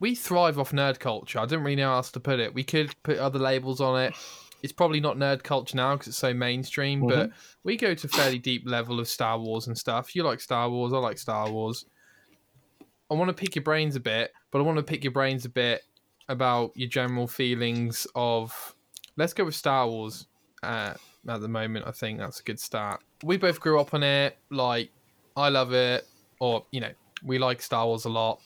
we thrive off nerd culture. I didn't really know how else to put it. We could put other labels on it. It's probably not nerd culture now because it's so mainstream, Mm-hmm. but we go to fairly deep level of Star Wars and stuff. You like Star Wars, I like Star Wars. I want to pick your brains a bit, but I want to pick your brains a bit about your general feelings of. Let's go with Star Wars uh, at the moment. I think that's a good start. We both grew up on it. Like, I love it, or you know, we like Star Wars a lot.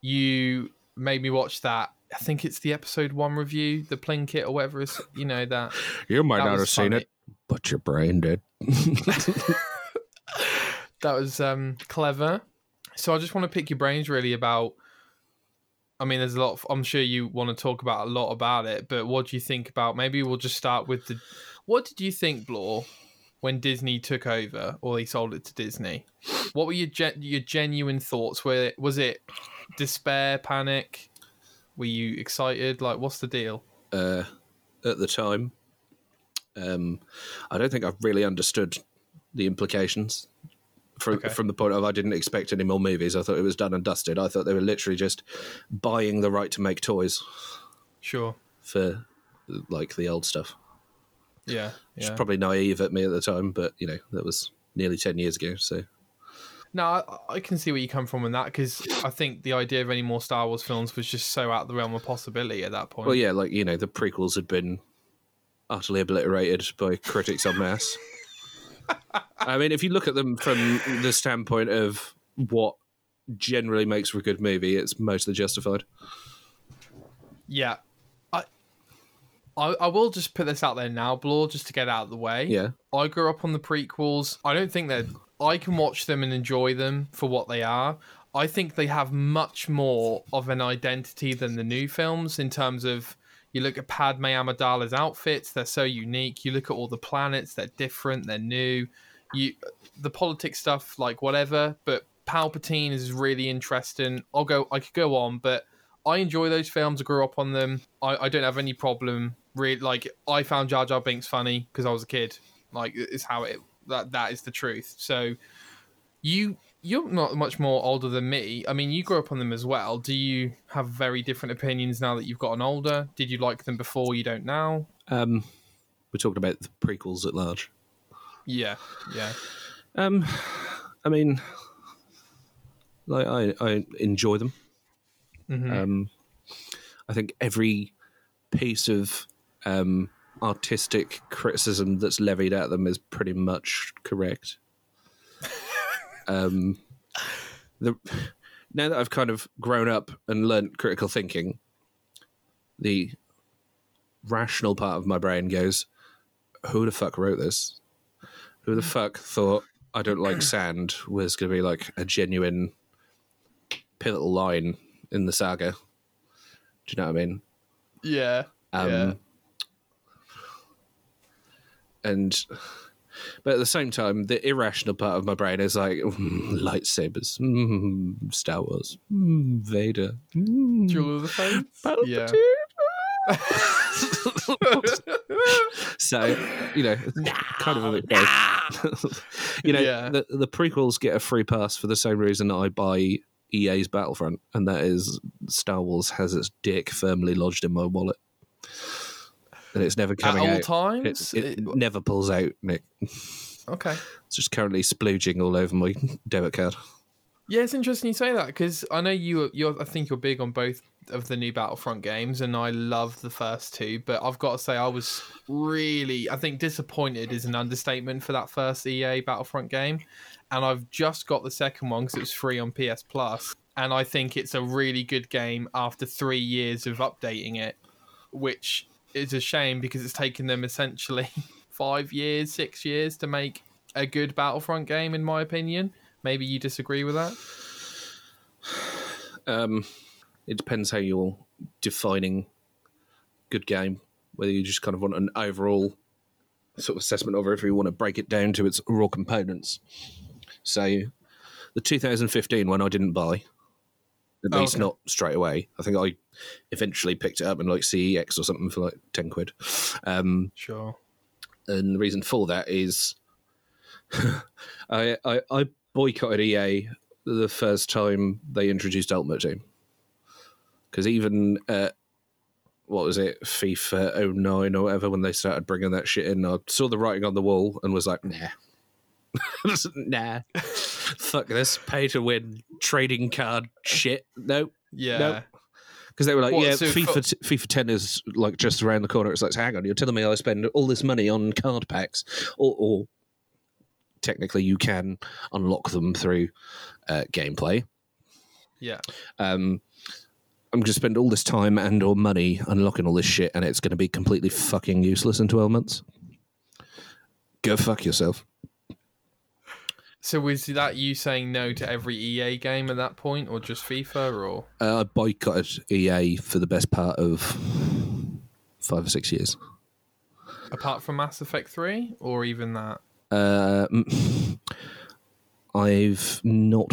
You made me watch that. I think it's the episode one review, the Plinkett or whatever is. You know that. You might That not have seen it, but your brain did. that was um, clever. So I just want to pick your brains really about. I mean, there's a lot. Of, I'm sure you want to talk about a lot about it, but what do you think about? Maybe we'll just start with the. What did you think, Bloor, when Disney took over or they sold it to Disney? What were your gen- your genuine thoughts? Were it, was it despair, panic? Were you excited? Like, what's the deal? uh, at the time. Um, I don't think I've really understood the implications from Okay. from the point of I didn't expect any more movies. I thought it was done and dusted. I thought they were literally just buying the right to make toys Sure. for like the old stuff. Yeah. Which Yeah. was probably naive at me at the time, but you know that was nearly ten years ago. So No, I, I can see where you come from in that because I think the idea of any more Star Wars films was just so out of the realm of possibility at that point. well, yeah, like you know the prequels had been utterly obliterated by critics en masse. I mean, if you look at them from the standpoint of what generally makes for a good movie, it's mostly justified. Yeah. I, I I will just put this out there now, Bloor, just to get out of the way. Yeah. I grew up on the prequels. I don't think that I can watch them and enjoy them for what they are. I think they have much more of an identity than the new films in terms of you look at Padme Amidala's outfits, they're so unique. You look at all the planets, they're different, they're new. You the politics stuff, like whatever, but Palpatine is really interesting. I'll go I could go on, but I enjoy those films. I grew up on them. I, I don't have any problem. Really, like I found Jar Jar Binks funny because I was a kid. Like it's how it that that is the truth. So you you're not much more older than me. I mean, you grew up on them as well. Do you have very different opinions now that you've gotten older? Did you like them before? You don't now? Um, we're talking about the prequels at large. Yeah, yeah, Um, I mean, like I, I enjoy them. Mhm. Um, I think every piece of um, artistic criticism that's levied at them is pretty much correct. um, the now that I've kind of grown up and learnt critical thinking, the rational part of my brain goes, "Who the fuck wrote this? Who the fuck thought I don't like sand was going to be like a genuine pivotal line in the saga?" Do you know what I mean? yeah, Um, yeah. And, but at the same time, the irrational part of my brain is like "Mm, lightsabers, mm, Star Wars, mm, Vader, mm, Duel of the Fates. Palpatine. so you know, it's kind of a bit both. you know, Yeah. the the prequels get a free pass for the same reason that I buy EA's Battlefront, and that is Star Wars has its dick firmly lodged in my wallet, and it's never At coming all out. It, times. it It- never pulls out, Nick. okay. It's just currently splooging all over my debit card. Yeah, it's interesting you say that because I know you. You're. I think you're big on both of the new Battlefront games, and I love the first two. But I've got to say, I was really. I think disappointed is an understatement for that first EA Battlefront game, and I've just got the second one because it was free on PS Plus, and I think it's a really good game after three years of updating it, which is a shame because it's taken them essentially five years, six years to make a good Battlefront game, in my opinion. Maybe you disagree with that. Um, it depends how you're defining good game. Whether you just kind of want an overall sort of assessment of it, if you want to break it down to its raw components. So, the 2015 one I didn't buy, at Oh, least okay. not straight away. I think I eventually picked it up in like CEX or something for like 10 quid. Um, Sure. and the reason for that is I, I I boycotted EA the first time they introduced Ultimate Team Because even uh, what was it, FIFA 09 or whatever, when they started bringing that shit in, I saw the writing on the wall and was like, nah. nah. Fuck this pay to win trading card shit. Nope. Yeah. Nope. Because they were like, What, yeah, so FIFA, t- FIFA 10 is like just around the corner. It's like, hang on, you're telling me I spend all this money on card packs, or, or technically you can unlock them through uh, gameplay. Yeah. Um, I'm going to spend all this time and or money unlocking all this shit, and it's going to be completely fucking useless in 12 months. Go fuck yourself. So was that you saying no to every EA game at that point, or just FIFA, or Uh, I boycotted EA for the best part of five or six years. apart from Mass Effect Three, or even that? Uh, I've not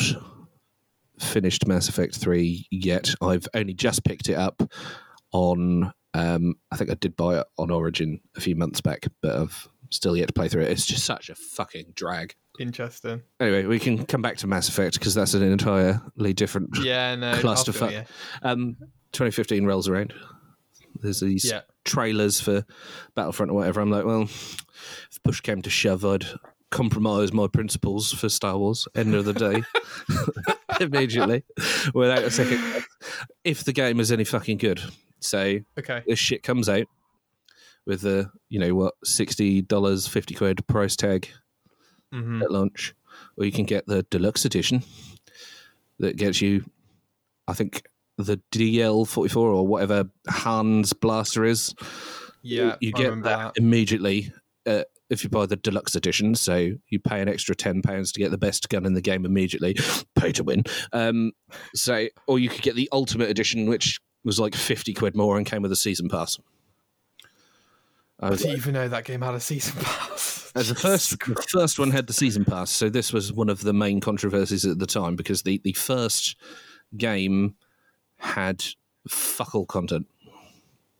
finished Mass Effect 3 yet. I've only just picked it up on. Um, I think I did buy it on Origin a few months back, but I've still yet to play through it. It's just such a fucking drag. Interesting. Anyway, we can come back to Mass Effect because that's an entirely different Yeah. No. Clusterfuck. you. Um, 2015 rolls around. There's these Yeah. trailers for Battlefront or whatever. I'm like, well, if push came to shove, I'd compromise my principles for Star Wars. End of the day, immediately, without a second. If the game is any fucking good, so Okay. this shit comes out with the you know what sixty dollars, fifty quid price tag hmm at launch, or you can get the deluxe edition that gets you, I think, the DL44 or whatever Han's blaster is. Yeah. you I get remember that, immediately uh, if you buy the deluxe edition. So you pay an extra ten pounds to get the best gun in the game immediately, pay to win. Um, so, or you could get the ultimate edition, which was like fifty quid more and came with a season pass. I I was didn't even know that game had a season pass. as the first, the first one had the season pass, so this was one of the main controversies at the time because the, the first game had fuck all content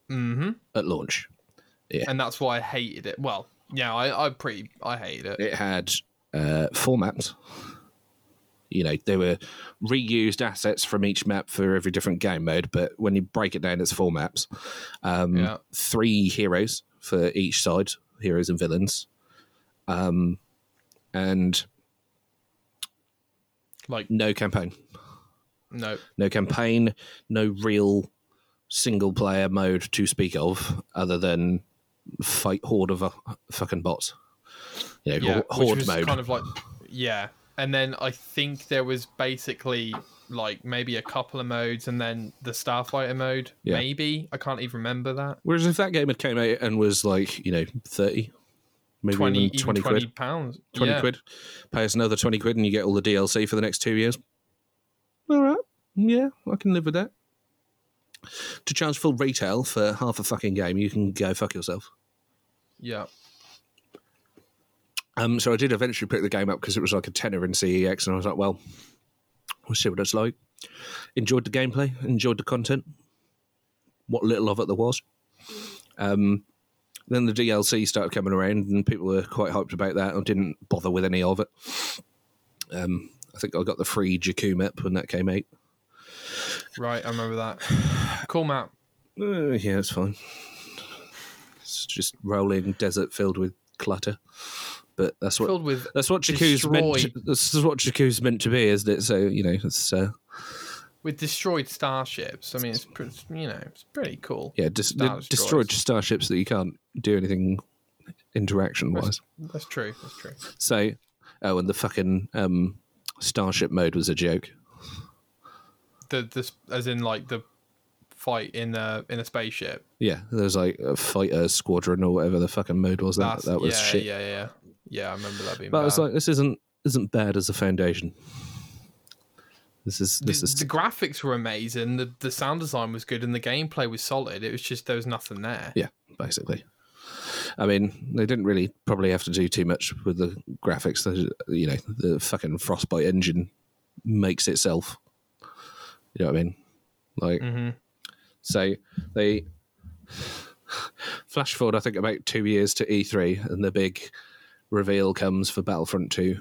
hmm at launch. And that's why I hated it. Well, yeah, I, I pretty, I hated it. It had uh, four maps. You know, they were reused assets from each map for every different game mode, but when you break it down, it's four maps. Um, Yeah. Three heroes for each side, heroes and villains. Um, and Like, no campaign. no. no campaign, no real single player mode to speak of, other than fight horde of uh, fucking bots. You know, Yeah. horde, mode. kind of like, yeah. And then I think there was basically like maybe a couple of modes and then the Starfighter mode. Yeah. Maybe. I can't even remember that. Whereas if that game had came out and was like you know thirty, maybe 20, even even 20 20 quid, pounds. twenty yeah. quid, pay us another twenty quid, and you get all the DLC for the next two years. All right, yeah, I can live with that. To charge full retail for half a fucking game, you can go fuck yourself. Yeah. Um, so I did eventually pick the game up because it was like a tenner in CEX, and I was like, well, we'll see what it's like. Enjoyed the gameplay, enjoyed the content, what little of it there was. Um, then the DLC started coming around, and people were quite hyped about that. I didn't bother with any of it. Um, I think I got the free Jakku map when that came out. Right. I remember that. Cool map. Uh, yeah, it's fine. It's just rolling desert filled with clutter, but that's what Filled with That's what Jakku's meant. To, this is what Jakku's meant to be, isn't it? So you know, it's uh, with destroyed starships. I mean, it's pretty, you know, it's pretty cool. yeah, dis- Star destroyed starships that you can't do anything interaction wise. That's true. That's true. So, oh, and the fucking um, starship mode was a joke. The this as in like the fight in a in a spaceship. Yeah, there was like a fighter squadron or whatever the fucking mode was. That That's, that was yeah, shit. yeah, yeah, yeah. I remember that being. But I was like, this isn't isn't bad as a foundation. This is the, this is the graphics were amazing. The the sound design was good, and the gameplay was solid. It was just there was nothing there. Yeah, basically. I mean, they didn't really probably have to do too much with the graphics. The, you know, the fucking Frostbite engine makes itself. You know what I mean? Like, hmm so they flash forward, I think, about two years to E3, and the big reveal comes for Battlefront 2.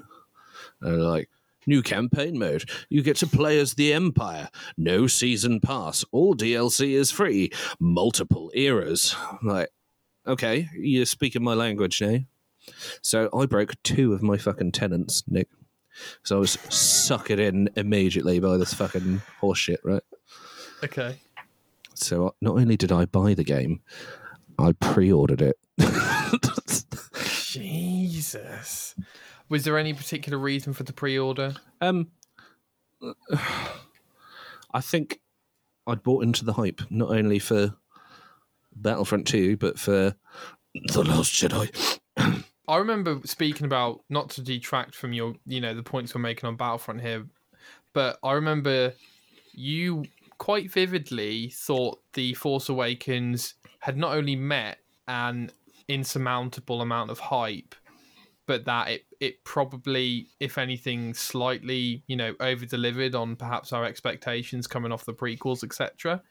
And they're like, New campaign mode. You get to play as the Empire. No season pass. All DLC is free. Multiple eras. Like, okay, you're speaking my language now. So I broke two of my fucking tenants, Nick. So I was suckered in immediately by this fucking horseshit, right? Okay. So not only did I buy the game, I pre-ordered it. Jesus. Was there any particular reason for the pre-order? um, I think I'd bought into the hype not only for Battlefront 2, but for The Last Jedi. I remember speaking about not to detract from your, you know, the points we're making on Battlefront here, but I remember you quite vividly thought the Force Awakens had not only met an insurmountable amount of hype, but that it it probably, if anything, slightly, you know, over delivered on perhaps our expectations coming off the prequels, etc.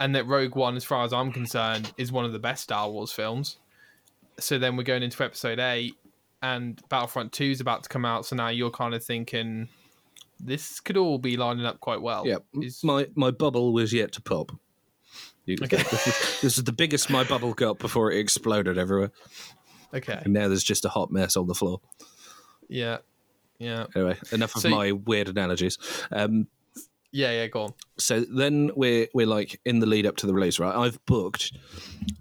And that Rogue One, as far as I'm concerned, is one of the best Star Wars films. So then we're going into episode eight and Battlefront 2 is about to come out, so now you're kind of thinking this could all be lining up quite well. Yeah, Is- my my bubble was yet to pop. You- Okay. this, is, the biggest my bubble got before it exploded everywhere, okay. and now there's just a hot mess on the floor. Yeah. Yeah. Anyway, enough of So- my weird analogies. Um, Yeah, yeah, go on. so then we're we're like in the lead up to the release, right? I've booked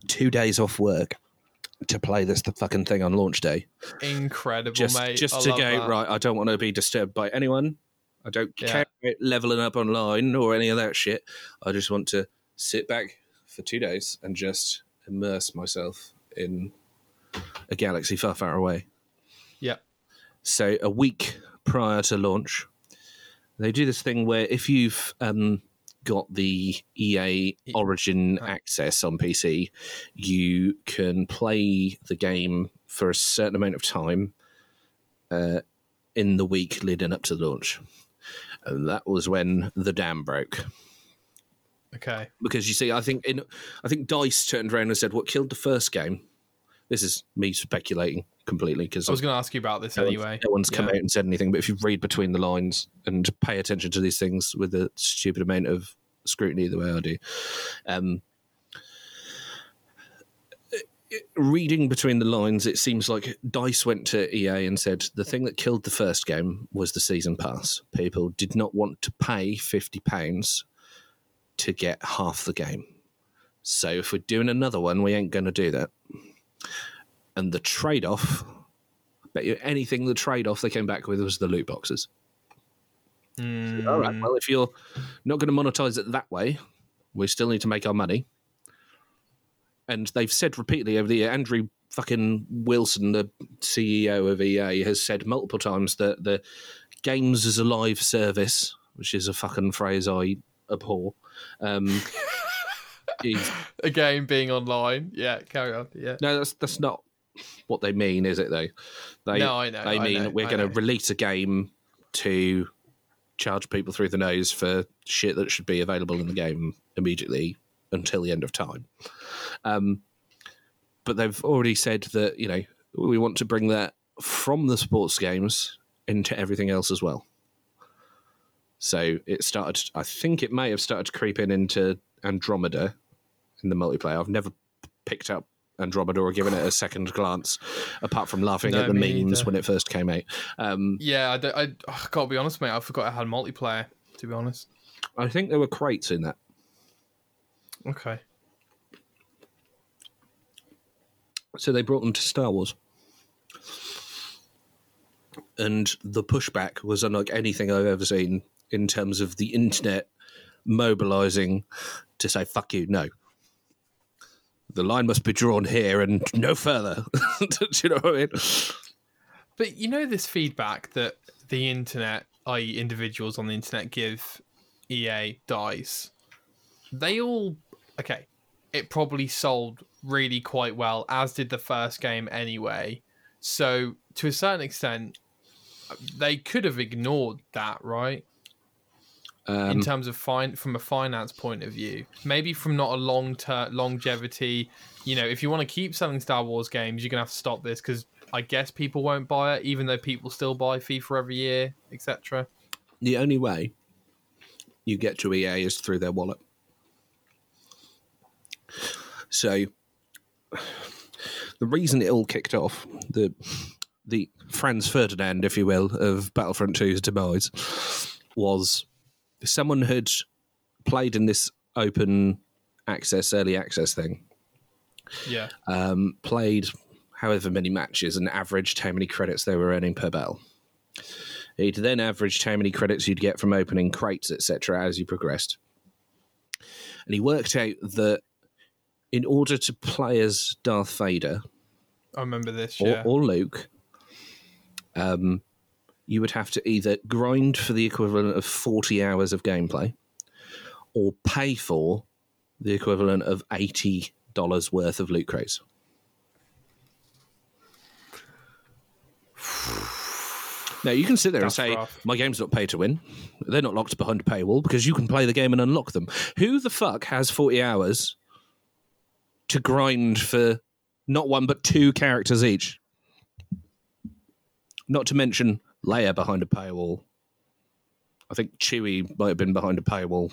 two days off work to play this the fucking thing on launch day, Incredible, just mate. just I to go that. right. I don't want to be disturbed by anyone. I don't Yeah. care about leveling up online or any of that shit. I just want to sit back for two days and just immerse myself in a galaxy far, far away. Yeah. So a week prior to launch, they do this thing where if you've um, got the EA Origin access on PC, you can play the game for a certain amount of time uh, in the week leading up to the launch. And that was when the dam broke Okay. because you see, I think in I think Dice turned around and said, "What killed the first game?" This is me speculating completely because I was going to ask you about this no one's- anyway. no one's come out and said anything. But if you read between the lines and pay attention to these things with a stupid amount of scrutiny, the way I do, um, reading between the lines, it seems like Dice went to EA and said the thing that killed the first game was the season pass. People did not want to pay fifty pounds to get half the game. So if we're doing another one, we ain't going to do that. And the trade off, bet you anything, the trade off they came back with was the loot boxes. Mm, All right, well, if you're not going to monetize it that way, we still need to make our money. And they've said repeatedly over the year, Andrew fucking Wilson, the CEO of EA, has said multiple times that the games as a live service, which is a fucking phrase I abhor, um, is Again, being online. Yeah, carry on. Yeah. No, that's that's not what they mean, is it? Though they No, I know, they I mean know, we're going to release a game to charge people through the nose for shit that should be available in the game immediately until the end of time. Um, but they've already said that you know we want to bring that from the sports games into everything else as well. So it started. I think it may have started to creep in into Andromeda in the multiplayer. I've never picked up Andromeda or given it a second glance, apart from laughing No, at the me memes neither. when it first came out. Um, Yeah, I, I, I gotta be honest, mate. I forgot I had multiplayer. To be honest. I think there were crates in that. Okay. So they brought them to Star Wars. And the pushback was unlike anything I've ever seen in terms of the internet mobilizing to say, fuck you, no. The line must be drawn here and no further. Do you know what I mean? But you know this feedback that the internet, i.e., individuals on the internet, give EA dies They all okay. It probably sold really quite well, as did the first game anyway. So to a certain extent, they could have ignored that, right? In Um, terms of fine from a finance point of view maybe from not a long term longevity you know if you want to keep selling star wars games you're gonna have to stop this because I guess people won't buy it, even though people still buy FIFA every year, etc. The only way you get to EA is through their wallet. So the reason it all kicked off, the the Franz Ferdinand, if you will, of Battlefront 2's demise, was someone had played in this open access, early access thing, Yeah. um, played however many matches and averaged how many credits they were earning per battle. He'd then averaged how many credits you'd get from opening crates, etc., as you progressed. And he worked out that in order to play as Darth Vader I remember this. or, Yeah. or Luke, um, you would have to either grind for the equivalent of 40 hours of gameplay or pay for the equivalent of $80 worth of loot crates. Now you can sit there That's and say, rough. "My game's not pay to win. They're not locked behind a paywall because you can play the game and unlock them." Who the fuck has forty hours to grind for not one but two characters each? Not to mention Leia behind a paywall. I think Chewie might have been behind a paywall.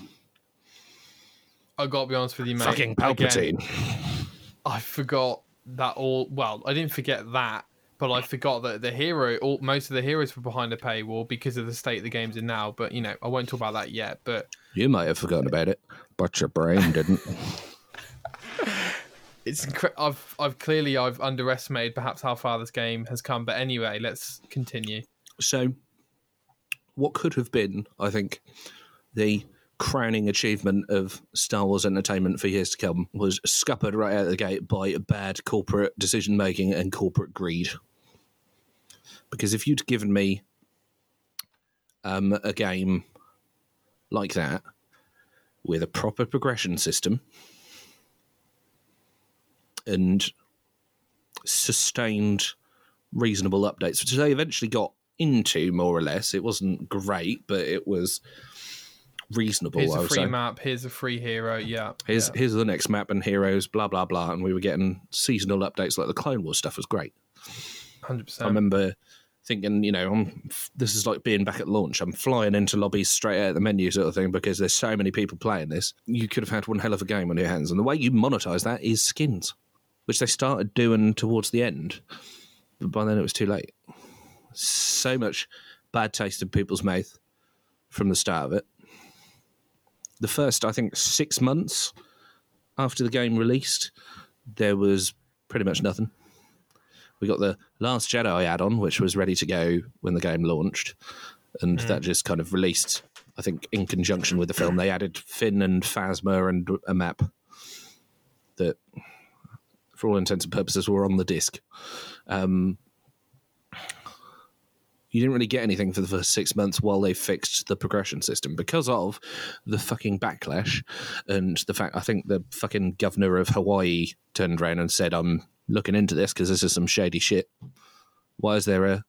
I got to be honest with you, mate. Fucking Again, Palpatine. I forgot that all. Well, I didn't forget that, but I forgot that the hero, all, most of the heroes were behind a paywall because of the state the game's in now. But you know, I won't talk about that yet. But You might have forgotten about it, but your brain didn't. it's incre- I've I've clearly I've underestimated perhaps how far this game has come. But anyway, let's continue. So, what could have been, I think, the crowning achievement of Star Wars entertainment for years to come was scuppered right out of the gate by bad corporate decision making and corporate greed. Because if you'd given me um, a game like that with a proper progression system and sustained reasonable updates, which they eventually got into more or less. It wasn't great, but it was reasonable. Here's I a free say. map. Here's a free hero. Yeah. Here's yeah. here's the next map and heroes, blah blah blah, and we were getting seasonal updates like the Clone Wars stuff was great. Hundred percent. I remember thinking, you know, I'm, this is like being back at launch. I'm flying into lobbies straight out of the menu, sort of thing, because there's so many people playing this. You could have had one hell of a game on your hands, and the way you monetize that is skins, which they started doing towards the end, but by then it was too late. So much bad taste in people's mouth from the start of it. The first, I think, six months after the game released, there was pretty much nothing. We got the Last Jedi add on, which was ready to go when the game launched. And that just kind of released, I think, in conjunction with the film. They added Finn and Phasma and a map that, for all intents and purposes, were on the disc. Um, you didn't really get anything for the first six months while they fixed the progression system because of the fucking backlash and the fact I think the fucking governor of Hawaii turned around and said, I'm looking into this because this is some shady shit. Why is there a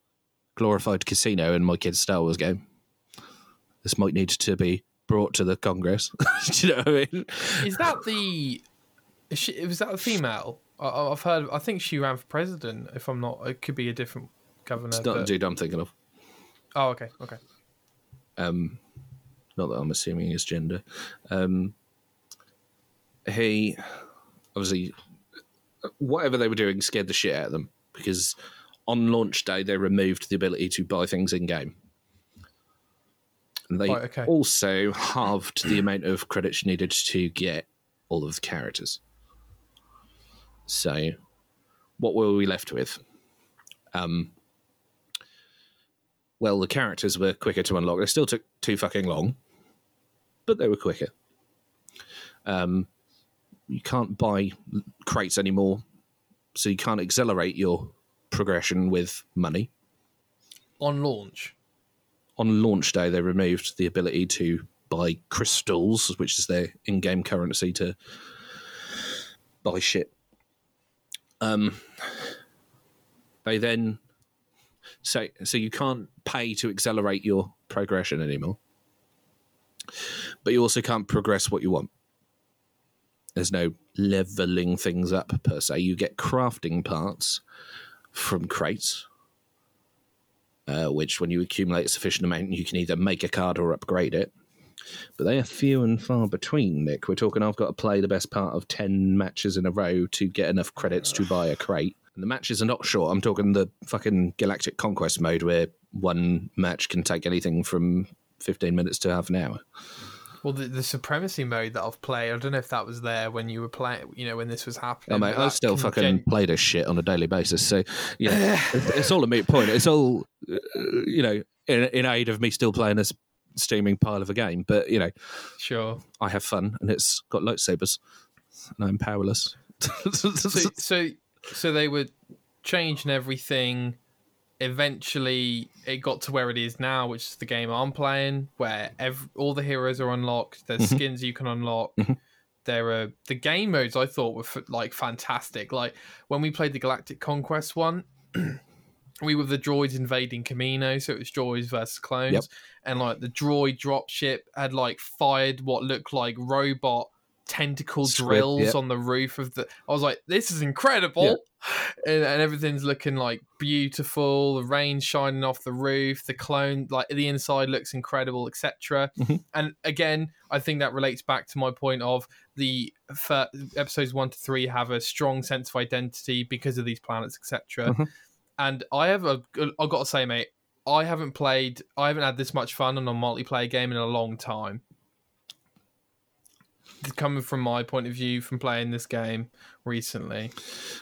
glorified casino in my kid's Star Wars game? This might need to be brought to the Congress. Do you know what I mean? Is that the? Is she, was that a female? I, I've heard. I think she ran for president. If I'm not, it could be a different It's not but- dude I'm thinking of. oh, okay, okay. um, not that I'm assuming his gender. Um, he obviously whatever they were doing scared the shit out of them because on launch day they removed the ability to buy things in game. And they Right, okay. also halved the amount of credits you needed to get all of the characters. So, what were we left with? Um, well, the characters were quicker to unlock. They still took too fucking long, but they were quicker. Um, you can't buy crates anymore, so you can't accelerate your progression with money. On launch. On launch day, they removed the ability to buy crystals, which is their in-game currency to buy shit. Um, they then say so you can't pay to accelerate your progression anymore, but you also can't progress what you want. There's no leveling things up per se. You get crafting parts from crates, uh, which, when you accumulate a sufficient amount, you can either make a card or upgrade it. But they are few and far between, Nick. We're talking I've got to play the best part of 10 matches in a row to get enough credits to buy a crate. And the matches are not short. I'm talking the fucking Galactic Conquest mode where one match can take anything from 15 minutes to half an hour. Well, the, the supremacy mode that I've played, I don't know if that was there when you were playing, you know, when this was happening. Oh, mate, I still fucking gen- play this shit on a daily basis. So, yeah, it's, it's all a moot point. It's all, uh, you know, in, in aid of me still playing this steaming pile of a game. But, you know, Sure. I have fun and it's got lightsabers and I'm powerless. So, so, so they were changing everything. Eventually, it got to where it is now, which is the game I'm playing, where ev- all the heroes are unlocked. There's Mhm. skins you can unlock. Mhm. There are the game modes. I thought were f- like fantastic. Like when we played the Galactic Conquest one, we were the droids invading Kamino, so it was droids versus clones, Yep. and like the droid dropship had like fired what looked like robot tentacle Squid, drills yep. on the roof of the. I was like, this is incredible, and, and everything's looking like beautiful. The rain's shining off the roof. The clone, like the inside, looks incredible, etc. Mhm. And again, I think that relates back to my point of the episodes one to three have a strong sense of identity because of these planets, etc. Mhm. And I have a, I've got to say, mate, I haven't played, I haven't had this much fun on a multiplayer game in a long time. Coming from my point of view from playing this game recently,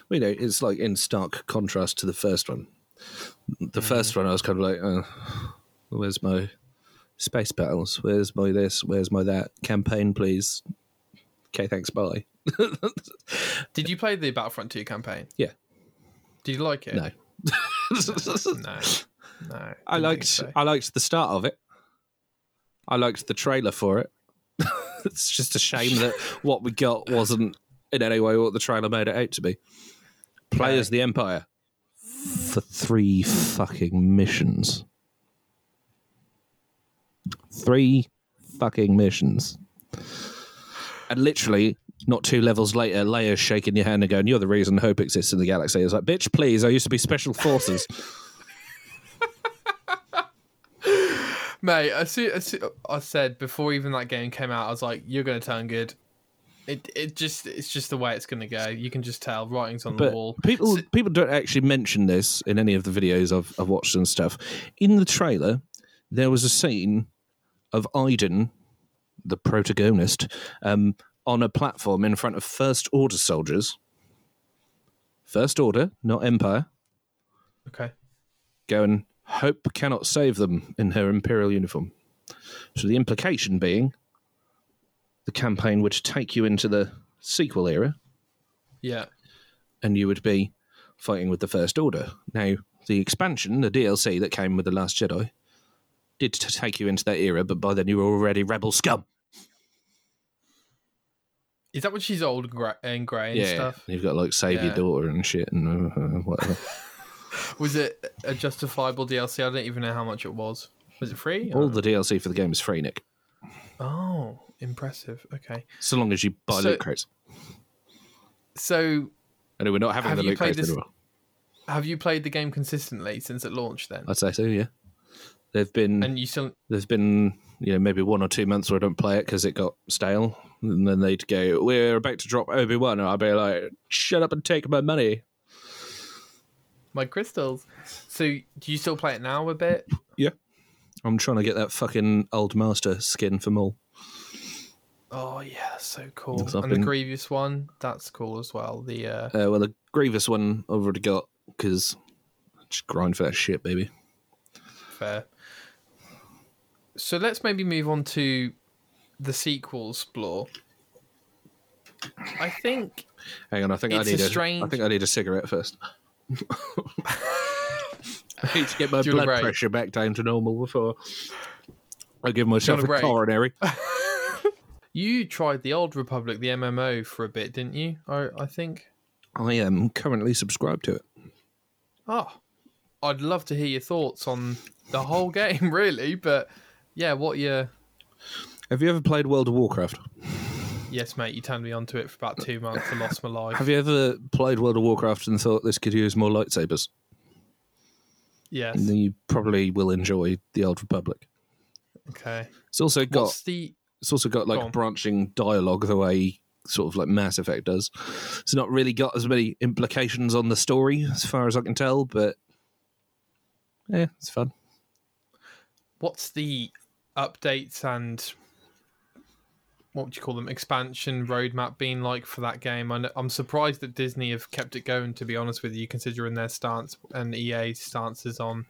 you know, it's like in stark contrast to the first one. The first one, I was kind of like, uh, where's my space battles? Where's my this? Where's my that? Campaign, please. Okay, thanks, bye. did you play the Battlefront 2 campaign? Yeah. Did you like it? No. No. No. I liked so. I liked the start of it. I liked the trailer for it. it's just a shame that what we got wasn't in any way what the trailer made it out to be. Play Okay. as the Empire for three fucking missions. Three fucking missions. And literally, not two levels later, Leia's shaking your hand and going, You're the reason hope exists in the galaxy. It's like, bitch, please, I used to be special forces. Mate, I, see, I, see, I said before even that game came out, I was like, "You're going to turn good." It it just it's just the way it's going to go. You can just tell writing's on the wall. people So- people don't actually mention this in any of the videos I've, I've watched and stuff. In the trailer, there was a scene of Iden, the protagonist, um, on a platform in front of First Order soldiers. First Order, not Empire. okay, Going, Hope cannot save them in her Imperial uniform. So the implication being, the campaign would take you into the sequel era, yeah, and you would be fighting with the First Order. Now, the expansion, the DLC that came with The Last Jedi, did take you into that era, but by then you were already rebel scum. is that what she's old and grey and, grey and stuff? You've got like save your daughter and shit and uh, whatever. Was it a justifiable DLC? I don't even know how much it was. Was it free? All the DLC for the game is free, Nick. Oh, impressive. Okay, So long as you buy So- loot crates. so And we're not having Have the loot played crates this- anymore. have you played the game consistently since it launched? Then, I'd say so, yeah. There've been and you still there's been you know maybe one or two months where I don't play it because it got stale, and then they'd go, "We're about to drop Obi Wan," and I'd be like, "Shut up and take my money." My crystals. So, do you still play it now a bit? Yeah. I'm trying to get that fucking old master skin for Maul. Oh yeah, that's so cool. And been- the Grievous one, that's cool as well. The uh, Uh, well, the Grievous one I've already got because just grind for that shit, baby. fair. So let's maybe move on to the sequels, Bloor. I think Hang on, I think I need a a, strange- I think I need a cigarette first. I need to get my Do you want a blood break? pressure back down to normal before I give myself want a a break? coronary. you tried the Old Republic, the MMO, for a bit, didn't you? I, I think. I am currently subscribed to it. Oh, I'd love to hear your thoughts on the whole game, really. But yeah, what you? Have you ever played World of Warcraft? Yes, mate. You turned me onto it for about two months. I lost my life. Have you ever played World of Warcraft and thought this could use more lightsabers? Yes. And then you probably will enjoy the Old Republic. Okay. It's also got What's the? it's also got like on. branching dialogue the way sort of like Mass Effect does. It's not really got as many implications on the story as far as I can tell, but yeah, it's fun. What's the updates and what would you call them? Expansion roadmap been like for that game? Kn- I'm surprised that Disney have kept it going. To be honest with you, considering their stance and EA's stances on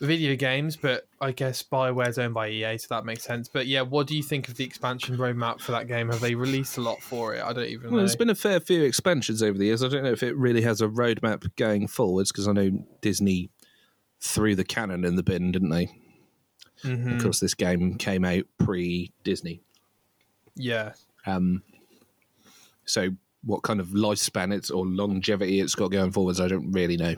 video games, but I guess Bioware's owned by EA, so that makes sense. But yeah, what do you think of the expansion roadmap for that game? Have they released a lot for it? I don't even Well, know. there's been a fair few expansions over the years. I don't know if it really has a roadmap going forwards because I know Disney threw the canon in the bin, didn't they? Mhm. Of course, this game came out pre Disney. Yeah. Um, so what kind of lifespan it's or longevity it's got going forwards, I don't really know.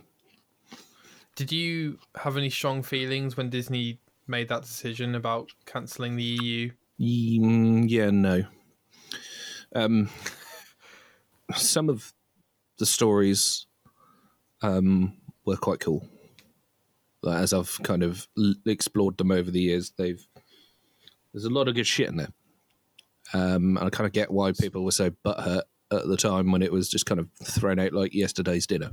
Did you have any strong feelings when Disney made that decision about cancelling the EU? Mm, yeah, no. Um, some of the stories um, were quite cool. Like, As I've kind of l- explored them over the years, they've there's a lot of good shit in there. Um, and I kind of get why people were so butthurt at the time when it was just kind of thrown out like yesterday's dinner.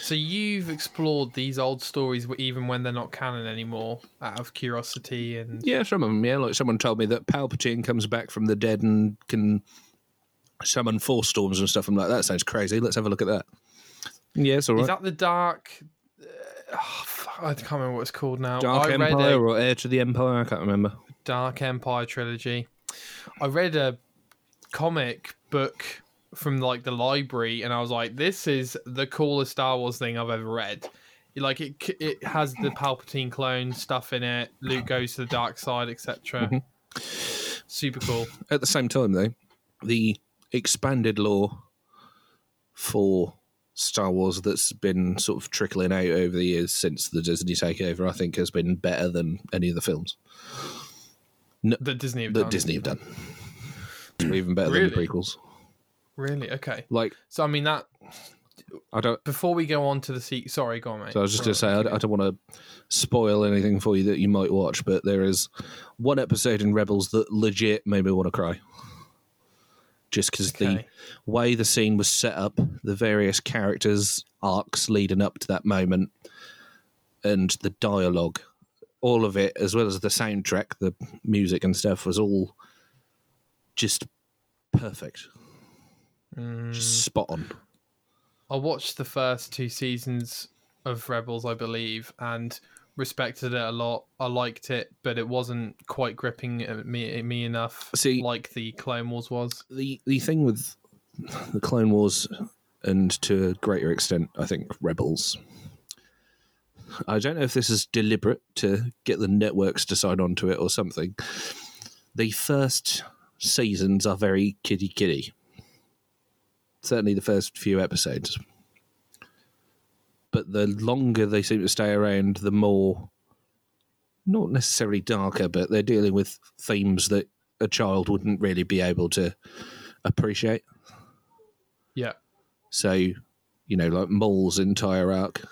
So you've explored these old stories even when they're not canon anymore, out of curiosity and Yeah, some of them. Yeah, like someone told me that Palpatine comes back from the dead and can summon force storms and stuff. I'm like, that sounds crazy. Let's have a look at that. Yeah, it's all right. is that the dark? Uh, oh, fuck, I can't remember what it's called now. Dark I read Empire a or Heir to the Empire? I can't remember. Dark Empire trilogy. I read a comic book from like the library, and I was like, "This is the coolest Star Wars thing I've ever read." Like it, it has the Palpatine clone stuff in it. Luke goes to the dark side, etc. Mm-hmm. Super cool. At the same time, though, the expanded lore for Star Wars that's been sort of trickling out over the years since the Disney takeover, I think, has been better than any of the films That Disney have that done. Disney have done. Even better than the prequels. Really? Okay. Like, So I mean that I don't. before we go on to the sequel. Sorry, go on, mate. So I was just going to say, I, I don't want to spoil anything for you that you might watch, but there is one episode in Rebels that legit made me want to cry. Just because the way the scene was set up, the various characters' arcs leading up to that moment, and the dialogue, all of it, as well as the soundtrack, the music and stuff, was all just perfect. Mm. Just spot on. I watched the first two seasons of Rebels, I believe, and respected it a lot. I liked it, but it wasn't quite gripping me me enough, See- like the Clone Wars was. the the thing with the Clone Wars, and to a greater extent, I think Rebels. I don't know if this is deliberate to get the networks to sign on to it or something. The first seasons are very kiddie kiddie. Certainly, the first few episodes. But the longer they seem to stay around, the more, not necessarily darker, but they're dealing with themes that a child wouldn't really be able to appreciate. Yeah. So, you know, like Maul's entire arc,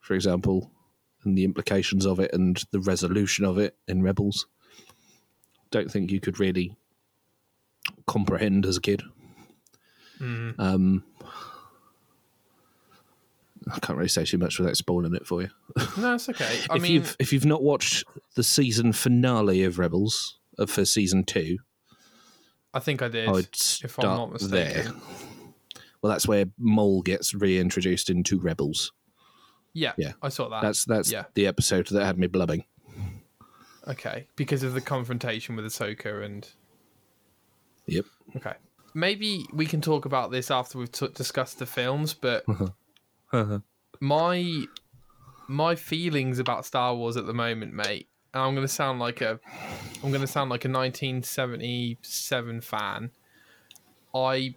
for example, and the implications of it and the resolution of it in Rebels. Don't think you could really comprehend as a kid. Mm. Um, I can't really say too much without spoiling it for you. No, it's okay. I if mean, you've if you've not watched the season finale of Rebels uh, for season two, I think I did. I'd if I'm start not mistaken. there. Well, that's where Maul gets reintroduced into Rebels. Yeah, Yeah. I saw that. That's that's yeah. the episode that had me blubbing. Okay, because of the confrontation with Ahsoka and Yep. okay. Maybe we can talk about this after we've t- discussed the films, but uh-huh. Uh-huh. my my feelings about Star Wars at the moment, mate. And I'm going to sound like a I'm going to sound like a 1977 fan. I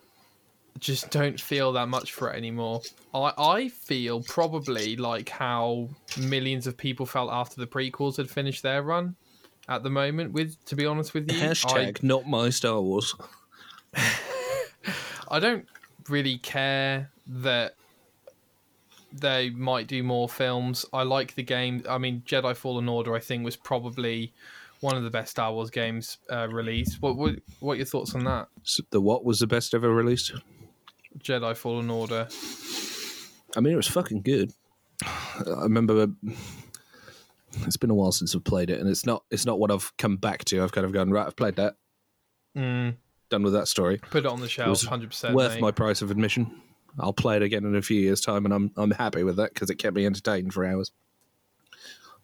just don't feel that much for it anymore. I I feel probably like how millions of people felt after the prequels had finished their run. at the moment. With to be honest with you, Hashtag not my Star Wars. I, I don't really care that they might do more films. I like the game. I mean, Jedi Fallen Order, I think, was probably one of the best Star Wars games uh, released. What, what what are your thoughts on that? So the what was the best ever released? Jedi Fallen Order. I mean, it was fucking good. I remember it's been a while since I've played it, and it's not it's not what I've come back to. I've kind of gone right. I've played that, Mm, done with that story. put it on the shelf, hundred percent. Worth my price of admission. I'll play it again in a few years' time, and I'm I'm happy with that because it kept me entertained for hours.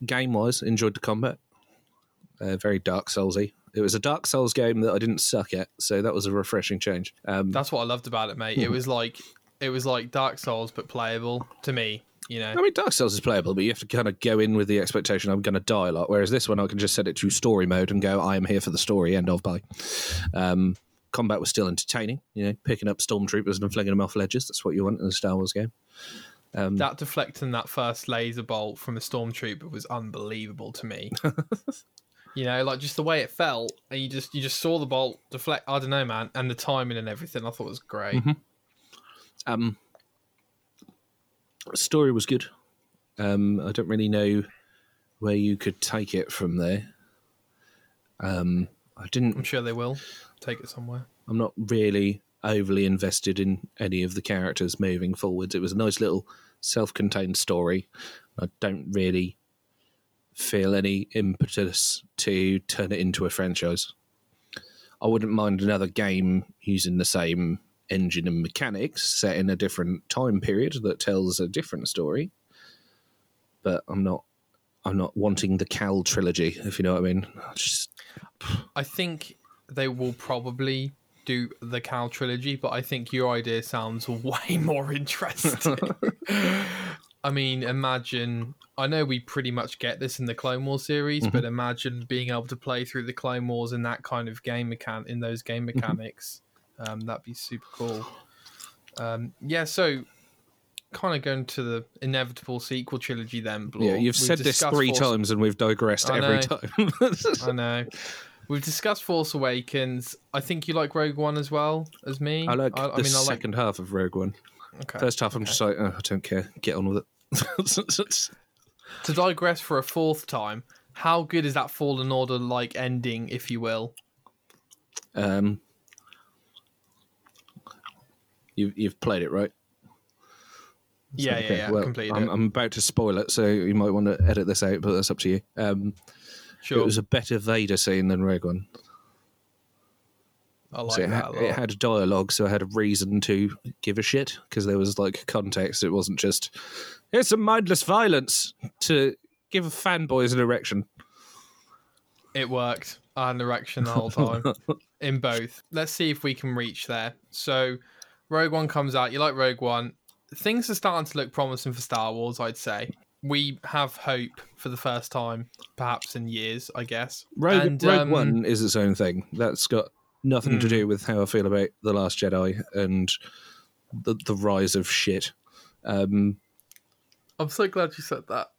Game wise, enjoyed the combat. Uh, very Dark Soulsy. It was a Dark Souls game that I didn't suck at, so that was a refreshing change. Um, That's what I loved about it, mate. It was like it was like Dark Souls but playable to me. You know, I mean, Dark Souls is playable, but you have to kind of go in with the expectation I'm going to die a lot. Whereas this one, I can just set it to story mode and go, I am here for the story. End of bye. Um, combat was still entertaining. You know, picking up stormtroopers and flinging them off ledges. That's what you want in a Star Wars game. Um, that deflecting that first laser bolt from a stormtrooper was unbelievable to me. you know, like just the way it felt, and you just you just saw the bolt deflect. I don't know, man, and the timing and everything. I thought was great. um, story was good. Um, I don't really know where you could take it from there. Um, I didn't I'm sure they will take it somewhere. I'm not really overly invested in any of the characters moving forwards. It was a nice little self-contained story. I don't really feel any impetus to turn it into a franchise. I wouldn't mind another game using the same engine and mechanics set in a different time period that tells a different story. But I'm not I'm not wanting the Cal trilogy, if you know what I mean. I just I think they will probably do the Cal trilogy, but I think your idea sounds way more interesting. I mean, imagine. I know we pretty much get this in the Clone Wars series, but imagine being able to play through the Clone Wars in that kind of game mechan in those game mechanics. Um, that'd be super cool. Um, yeah, so kind of going to the inevitable sequel trilogy then. Bloor. Yeah, you've We've said this three Force- times and we've digressed I every know. time. I know. We've discussed Force Awakens. I think you like Rogue One as well as me. I like I, the I mean, I like. second half of Rogue One. Okay. First half, I'm just like, oh, I don't care. Get on with it. To digress for a fourth time, how good is that Fallen Order like ending, if you will? um, you've you've played it, right? Yeah, Okay, yeah, yeah. well, completed I'm. I'm about to spoil it, so you might want to edit this out, but that's up to you. Um, Sure, It was a better Vader scene than Rogue One. I like So it, that. lot. it had dialogue, so I had a reason to give a shit because there was like context. It wasn't just here's some mindless violence to give a fanboys an erection. It worked. I had an erection the whole time in both. Let's see if we can reach there. So, Rogue One comes out. You like Rogue One? Things are starting to look promising for Star Wars. I'd say we have hope for the first time, perhaps in years. I guess. Rogue, And, Rogue um. One is its own thing. That's got nothing to do with how I feel about the Last Jedi and the the rise of shit. Um, I'm so glad you said that.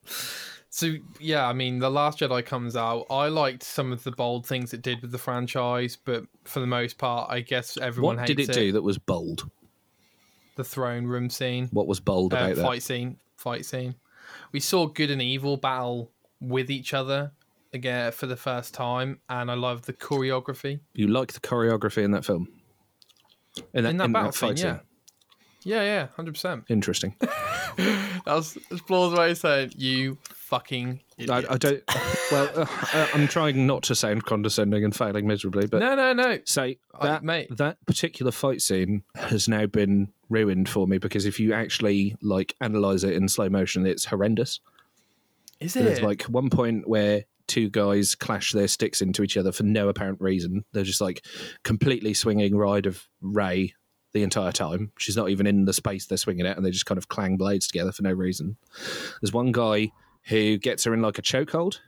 So yeah, I mean, the Last Jedi comes out. I liked some of the bold things it did with the franchise, but for the most part, I guess everyone what did it, do that was bold? The throne room scene. What was bold uh, about that? fight scene fight scene we saw good and evil battle with each other again for the first time and i love the choreography You like the choreography in that film? In that, in that in battle that fight scene yeah yeah yeah 100% Interesting. that was that's Bloor's way of saying you fucking I. I don't. Well, uh, uh, I'm trying not to sound condescending and failing miserably, but no no no say I- that mate. that particular fight scene has now been ruined for me because if you actually like analyze it in slow motion, it's horrendous. is There's it like one point where two guys clash their sticks into each other for no apparent reason. They're just like completely swinging ride of Rey the entire time. She's not even in the space they're swinging at, and they just kind of clang blades together for no reason. There's one guy who gets her in like a chokehold,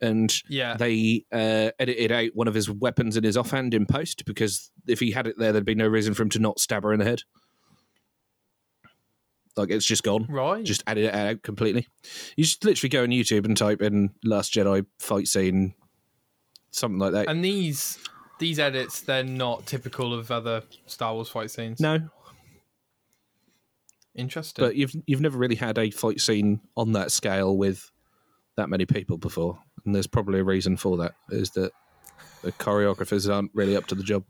and yeah they uh, edited out one of his weapons in his offhand in post because if he had it there, there'd be no reason for him to not stab her in the head. Like it's just gone right just added it out completely. You just literally go on YouTube and type in Last Jedi fight scene something like that. And these these edits, they're not typical of other Star Wars fight scenes. no, Interesting. but you've you've never really had a fight scene on that scale with that many people before, and there's probably a reason for that. Is that the choreographers aren't really up to the job.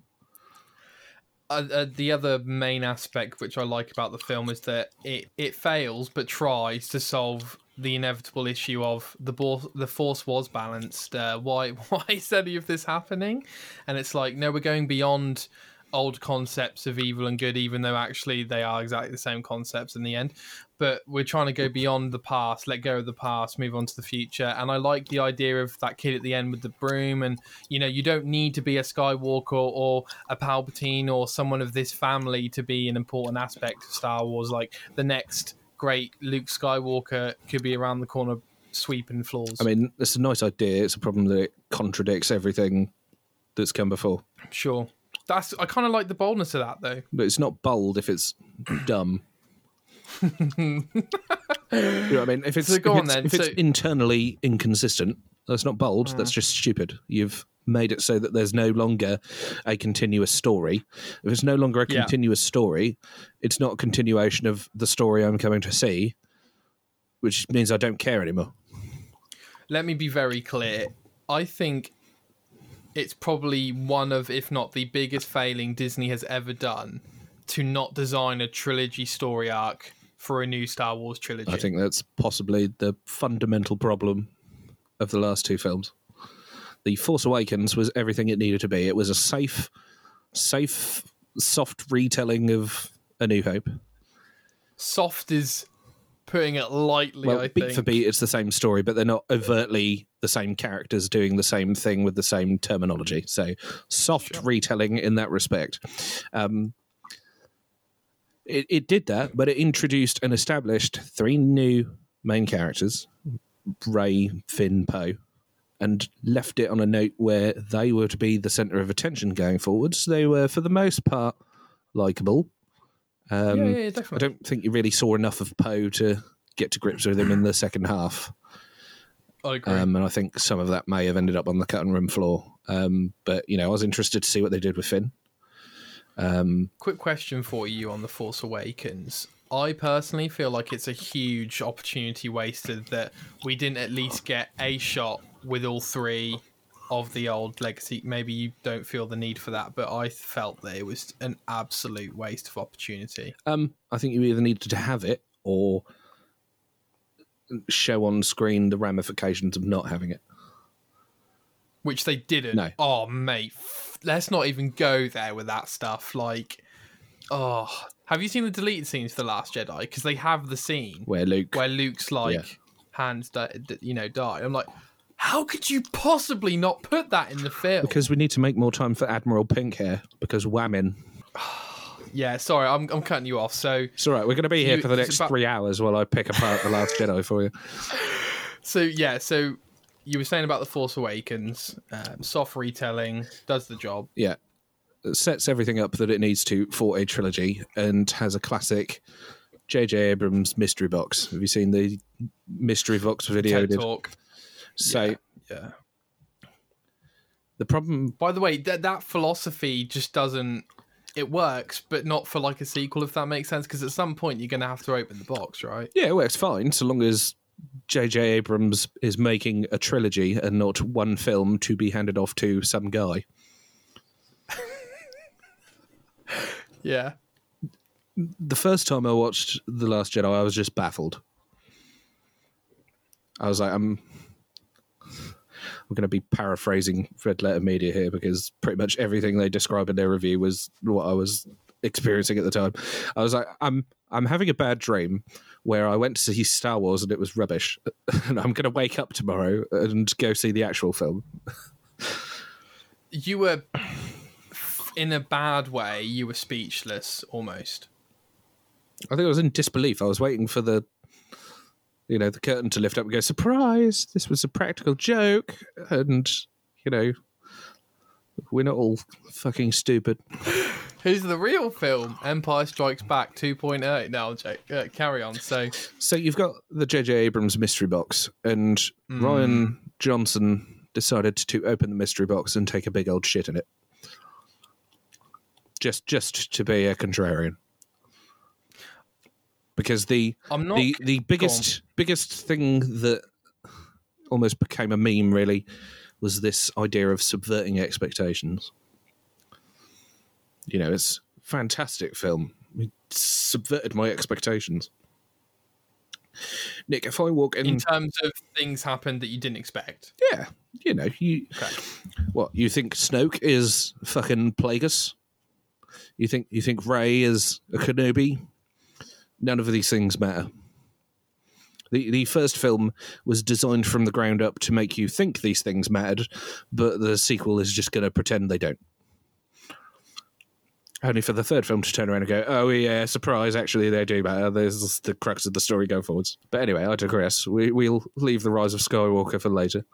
Uh, uh, the other main aspect which I like about the film is that it, it fails but tries to solve the inevitable issue of the bo- the force was balanced. Uh, why why is any of this happening? And it's like no, we're going beyond old concepts of evil and good, even though actually they are exactly the same concepts in the end. But we're trying to go beyond the past, let go of the past, move on to the future. And I like the idea of that kid at the end with the broom. And, you know, you don't need to be a Skywalker or a Palpatine or someone of this family to be an important aspect of Star Wars. Like the next great Luke Skywalker could be around the corner sweeping floors. I mean, it's a nice idea. It's a problem that it contradicts everything that's come before. sure. That's I kind of like the boldness of that though. But it's not bold if it's dumb. you know what I mean? If it's, So go if on it's, then. if it's So- internally inconsistent, that's not bold. Hmm. That's just stupid. You've made it so that there's no longer a continuous story. If it's no longer a Yeah. continuous story, it's not a continuation of the story I'm coming to see, which means I don't care anymore. let me be very clear. I think it's probably one of, if not the biggest failing Disney has ever done to not design a trilogy story arc for a new Star Wars trilogy. I think that's possibly the fundamental problem of the last two films. The Force Awakens was everything it needed to be. It was a safe, safe, soft retelling of A New Hope. soft is putting it lightly. Well, beat for beat, it's the same story, but they're not overtly the same characters doing the same thing with the same terminology. So, soft retelling in that respect. Um, it, it did that, but it introduced and established three new main characters Rey, Finn, Poe, and left it on a note where they were to be the centre of attention going forwards. They were, for the most part, likable. Um, yeah, yeah, I don't think you really saw enough of Poe to get to grips with him in the second half. I agree. Um, and I think some of that may have ended up on the cutting room floor. Um, but, you know, I was interested to see what they did with Finn. Um, Quick question for you on The Force Awakens. I personally feel like it's a huge opportunity wasted that we didn't at least get a shot with all three of the old legacy. Maybe you don't feel the need for that, but I felt that it was an absolute waste of opportunity. um, I think you either needed to have it or show on screen the ramifications of not having it. Which they didn't. No. Oh, mate. Let's not even go there with that stuff. Like, oh. Have you seen the deleted scenes for The Last Jedi? Because they have the scene Where Luke, where Luke's like Yeah. hands di- d- you know die. I'm like, how could you possibly not put that in the film? because we need to make more time for Admiral Pink here, because whamming. yeah, sorry, I'm I'm cutting you off. So It's all right. We're going to be here You- for the next about- three hours while I pick apart The Last Jedi for you. so yeah, so you were saying about the Force Awakens, um, soft retelling does the job. Yeah. It sets everything up that it needs to for a trilogy and has a classic J.J. Abrams mystery box. Have you seen the mystery box video? TED talk. So Yeah. the problem, By the way, that that philosophy just doesn't. It works, but not for like a sequel, if that makes sense. Because at some point you're going to have to open the box, right? yeah, it works fine so long as J.J. Abrams is making a trilogy and not one film to be handed off to some guy. Yeah. The first time I watched The Last Jedi, I was just baffled. I was like, I'm. I'm going to be paraphrasing Red Letter Media here because pretty much everything they describe in their review was what I was experiencing at the time. I was like, I'm I'm having a bad dream where I went to see Star Wars and it was rubbish, and I'm going to wake up tomorrow and go see the actual film. You were, in a bad way, you were speechless almost. I think I was in disbelief. I was waiting for the, you know, the curtain to lift up and go, surprise! This was a practical joke, and you know, we're not all fucking stupid. Who's the real film? Empire Strikes Back 2.0. Now, Jake, uh, carry on. So, So you've got the J.J. Abrams mystery box, and Rian Johnson decided to open the mystery box and take a big old shit in it. Just just to be a contrarian. Because the not. the the biggest biggest thing that almost became a meme really was this idea of subverting expectations. You know, it's a fantastic film. It subverted my expectations. Nic, if I walk in, in terms of things happened that you didn't expect. yeah, you know, you Okay. what you think Snoke is fucking Plagueis? You think you think Rey is a Kenobi? None of these things matter. The the first film was designed from the ground up to make you think these things mattered, but the sequel is just going to pretend they don't. Only for the third film to turn around and go, "Oh yeah, surprise! Actually, they do matter." There's the crux of the story going forwards. But anyway, I digress. We, we'll leave the rise of Skywalker for later.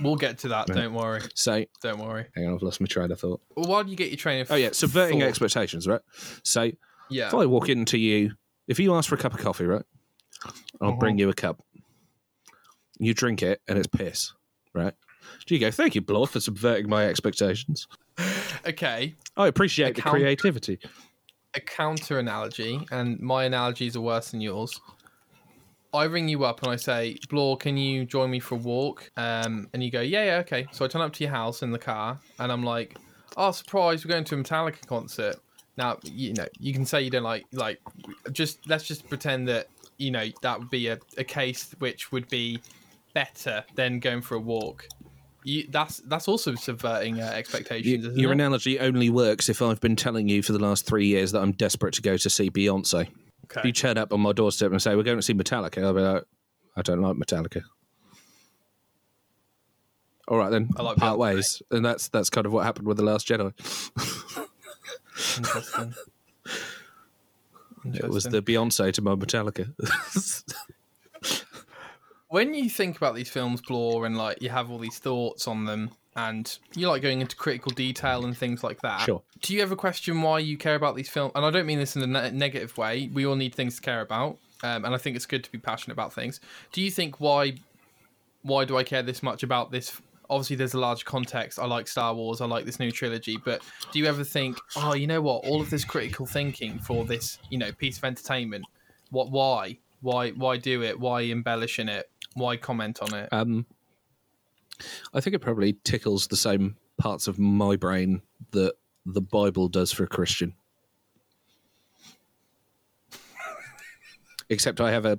We'll get to that. Don't worry. So, Don't worry. hang on, I've lost my train of thought. Well, why do you get your train of Oh yeah, subverting thought? expectations, right? So Yeah. if I walk into you, if you ask for a cup of coffee, right, I'll Uh-huh. bring you a cup. You drink it, and it's piss, right? Do you go? Thank you, Bloor, for subverting my expectations. Okay. I appreciate the Account- creativity. A counter analogy, and my analogies are worse than yours. I ring you up and I say, Bloor, can you join me for a walk? Um, and you go, yeah, yeah, okay. So I turn up to your house in the car, and I'm like, oh, surprise, we're going to a Metallica concert. Now, you know, you can say you don't like, like, just let's just pretend that, you know, that would be a, a case which would be better than going for a walk. You, that's that's also subverting uh, expectations. Y- isn't your it? analogy only works if I've been telling you for the last three years that I'm desperate to go to see Beyonce. If okay. you turn up on my doorstep and say we're going to see Metallica, I'll be like, I don't like Metallica. All right then, I like part Beyonce. ways, and that's that's kind of what happened with the Last Jedi. Interesting. It was Interesting. the Beyonce to my Metallica. when you think about these films, Bloor, and like you have all these thoughts on them, and you like going into critical detail and things like that. Sure. Do you ever question why you care about these films? And I don't mean this in a ne- negative way. We all need things to care about, um, and I think it's good to be passionate about things. Do you think why? Why do I care this much about this? Obviously, there's a large context. I like Star Wars. I like this new trilogy. But do you ever think, oh, you know what? All of this critical thinking for this, you know, piece of entertainment. What? Why? Why? Why do it? Why embellish in it? Why comment on it? um, I think it probably tickles the same parts of my brain that the Bible does for a Christian. Except I have a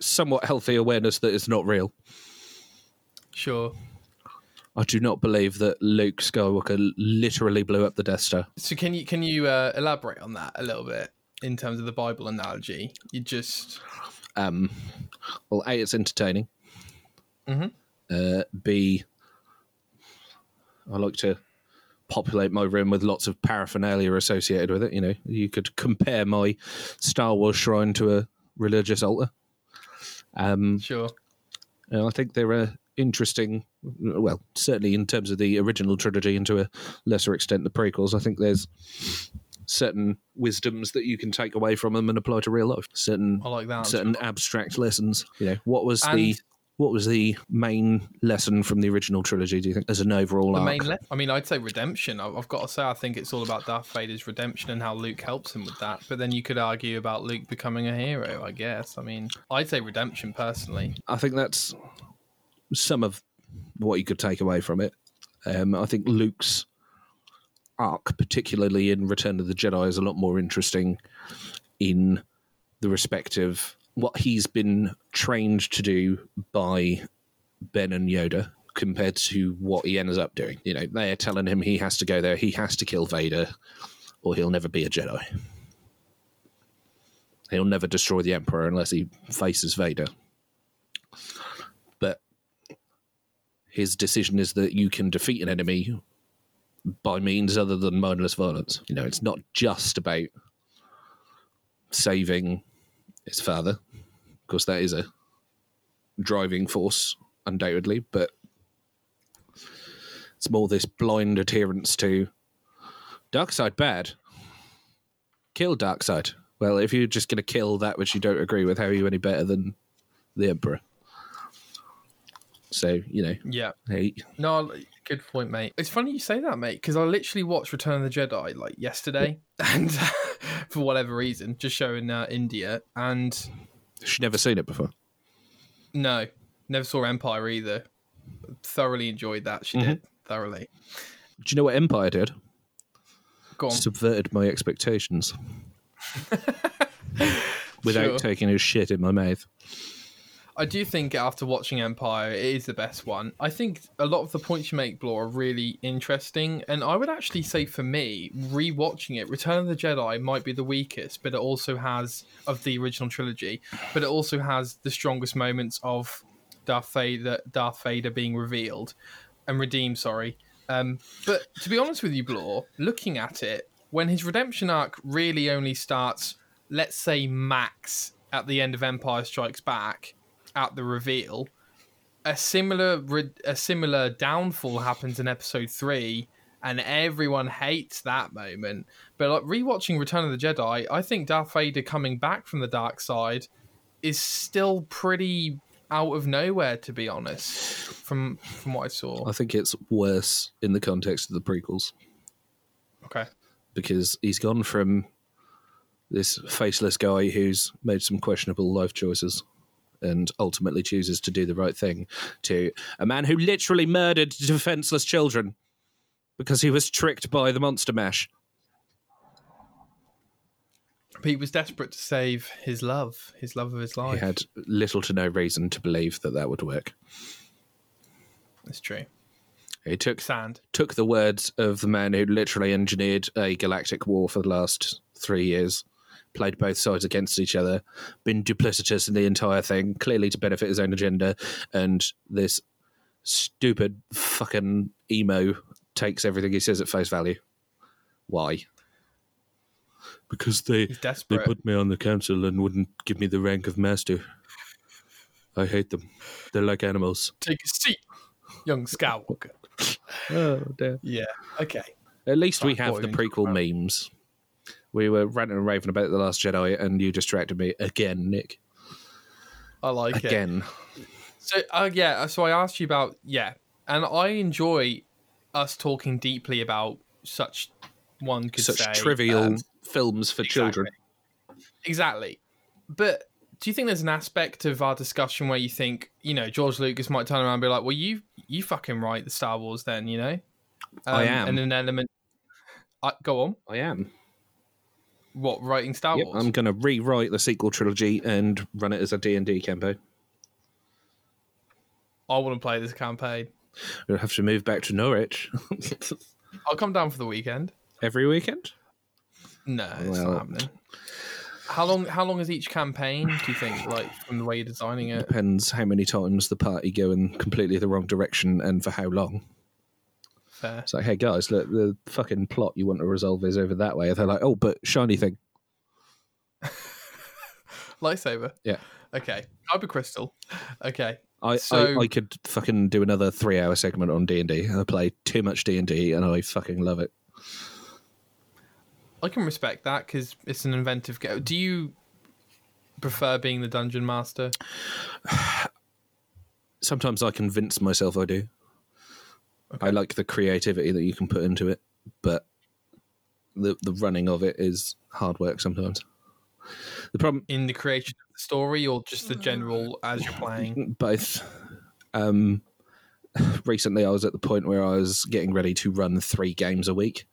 somewhat healthy awareness that it's not real. Sure. I do not believe that Luke Skywalker literally blew up the Death Star. So can you can you uh, elaborate on that a little bit in terms of the Bible analogy? You just Um, well, A, it's entertaining. Mhm. Uh, B, I like to populate my room with lots of paraphernalia associated with it. You know, you could compare my Star Wars shrine to a religious altar. Um, sure. and I think they're a interesting. Well, certainly in terms of the original trilogy, and to a lesser extent the prequels. I think there's certain wisdoms that you can take away from them and apply to real life. Certain I like that. certain abstract lessons. You know, what was the what was the main lesson from the original trilogy? Do you think as an overall the arc? main le- I mean, I'd say redemption. I've got to say, I think it's all about Darth Vader's redemption and how Luke helps him with that. But then you could argue about Luke becoming a hero. I guess. I mean, I'd say redemption personally. I think that's some of what you could take away from it. Um, I think Luke's arc, particularly in Return of the Jedi, is a lot more interesting in the respect of what he's been trained to do by Ben and Yoda compared to what he ends up doing. You know, they are telling him he has to go there, he has to kill Vader, or he'll never be a Jedi. He'll never destroy the Emperor unless he faces Vader. But his decision is that you can defeat an enemy by means other than mindless violence. You know, it's not just about saving his father. Of course, that is a driving force, undoubtedly, but it's more this blind adherence to dark side bad. Kill dark side. Well, if you're just going to kill that which you don't agree with, how are you any better than the emperor? So you know, Yeah. hey, No, good point, mate. It's funny you say that, mate, because I literally watched Return of the Jedi like yesterday, and for whatever reason, just showing uh, India, and she'd never seen it before. no, never saw Empire either. Thoroughly enjoyed that. She did thoroughly. Do you know what Empire did? Go on. Subverted my expectations without Sure. taking a shit in my mouth. I do think after watching Empire, it is the best one. I think a lot of the points you make, Bloor, are really interesting, and I would actually say for me, rewatching it, Return of the Jedi might be the weakest, but it also has of the original trilogy, but it also has the strongest moments of Darth Vader, Darth Vader being revealed and redeemed. Sorry, um, but to be honest with you, Bloor, looking at it, when his redemption arc really only starts, let's say max at the end of Empire Strikes Back at the reveal. A similar a similar downfall happens in episode three, and everyone hates that moment. But like rewatching Return of the Jedi, I think Darth Vader coming back from the dark side is still pretty out of nowhere, to be honest. From from what I saw. I think it's worse in the context of the prequels Okay. because he's gone from this faceless guy who's made some questionable life choices and ultimately chooses to do the right thing to a man who literally murdered defenseless children because he was tricked by the monster mash. But he was desperate to save his love, his love of his life. He had little to no reason to believe that that would work. That's true. He took Sand. took the words of the man who literally engineered a galactic war for the last three years, played both sides against each other, been duplicitous in the entire thing, clearly to benefit his own agenda, and this stupid fucking emo takes everything he says at face value. Why? Because they He's desperate. put me on the council and wouldn't give me the rank of master. I hate them. They're like animals. Take a seat, young Skywalker. Oh, dear. Yeah. Okay. At least we have the prequel memes. We were ranting and raving about The Last Jedi, and you distracted me again, Nic. I like it. Again. So, uh, yeah. So I asked you about yeah, and I enjoy us talking deeply about such one could Such say trivial um, films for children. exactly. But do you think there's an aspect of our discussion where you think you know George Lucas might turn around and be like, well, you you fucking write the Star Wars then, you know? I Um, am. And an element. Uh, go on. I am. What writing Star Yep, Wars? I'm going to rewrite the sequel trilogy and run it as a D&D campaign. I want to play this campaign. We'll have to move back to Norwich I'll come down for the weekend. every weekend. No, it's Well- not happening. How long? How long is each campaign? Do you think, like from the way you're designing it? Depends how many times the party go in completely the wrong direction and for how long. Fair. It's like, hey guys, look, the fucking plot you want to resolve is over that way. And They're like, oh, but shiny thing. Lightsaber. Yeah. Okay. Kyber crystal. Okay. I, So- I, I could fucking do another three hour segment on D and D. I play too much D and D, and I fucking love it. I can respect that because it's an inventive go. Do you prefer being the dungeon master? Sometimes I convince myself I do. I like the creativity that you can put into it, but the the running of it is hard work sometimes. The problem, in the creation of the story or just the general as you're playing? both. Um, recently, I was at the point where I was getting ready to run three games a week.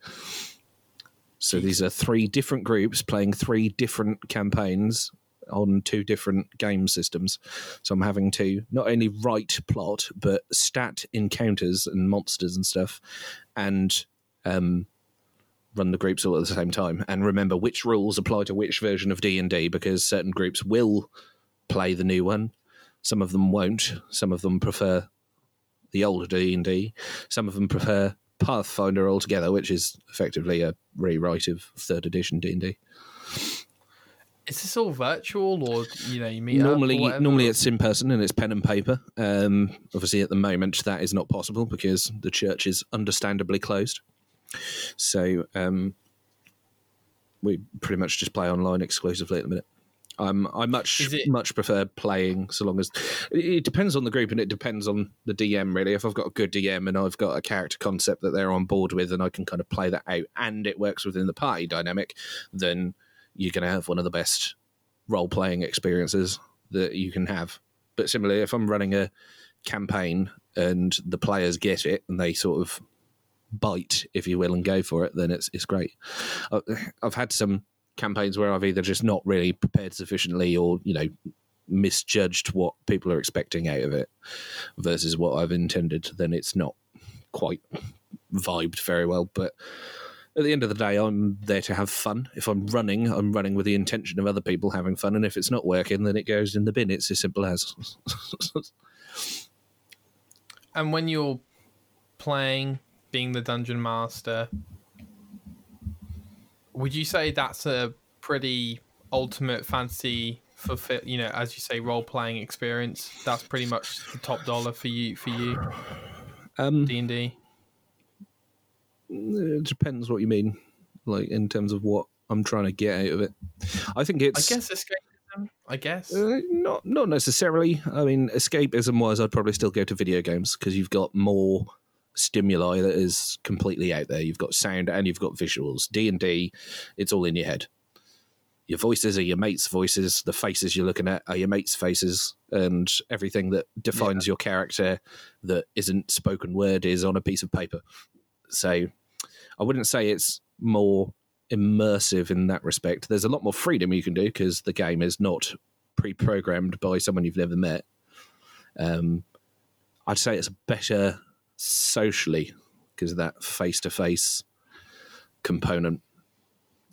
So these are three different groups playing three different campaigns on two different game systems. So I'm having to not only write plot, but stat encounters and monsters and stuff, and um, run the groups all at the same time. And remember which rules apply to which version of D and D, because certain groups will play the new one, some of them won't. Some of them prefer the older D and D. Some of them prefer Pathfinder altogether, which is effectively a rewrite of third edition D and D. Is this all virtual or you know you meet Normally, normally it's in person and it's pen and paper. Um, obviously, at the moment, that is not possible because the church is understandably closed. So um, we pretty much just play online exclusively at the minute. Um, I much it- much prefer playing so long as it depends on the group and it depends on the DM really. If I've got a good DM and I've got a character concept that they're on board with and I can kind of play that out and it works within the party dynamic, then you're going to have one of the best role playing experiences that you can have. But similarly, if I'm running a campaign and the players get it and they sort of bite, if you will, and go for it, then it's it's great. I- I've had some campaigns where I've either just not really prepared sufficiently or you know misjudged what people are expecting out of it versus what I've intended. Then it's not quite vibed very well, but. At the end of the day, I'm there to have fun. If I'm running, I'm running with the intention of other people having fun. And if it's not working, then it goes in the bin. It's as simple as. And when you're playing, being the dungeon master, would you say that's a pretty ultimate fantasy fulfill? You know, as you say, role playing experience. That's pretty much the top dollar for you. For you, um, D and D. It depends what you mean, like in terms of what I'm trying to get out of it. I think it's. I guess escapism. I guess. uh, not not necessarily. I mean, escapism wise, I'd probably still go to video games because you've got more stimuli that is completely out there. You've got sound and you've got visuals. D and D, it's all in your head. Your voices are your mates' voices. The faces you're looking at are your mates' faces, and everything that defines your character that isn't spoken word is on a piece of paper. So, I wouldn't say it's more immersive in that respect. There's a lot more freedom you can do because the game is not pre-programmed by someone you've never met. Um, I'd say it's better socially because of that face-to-face component.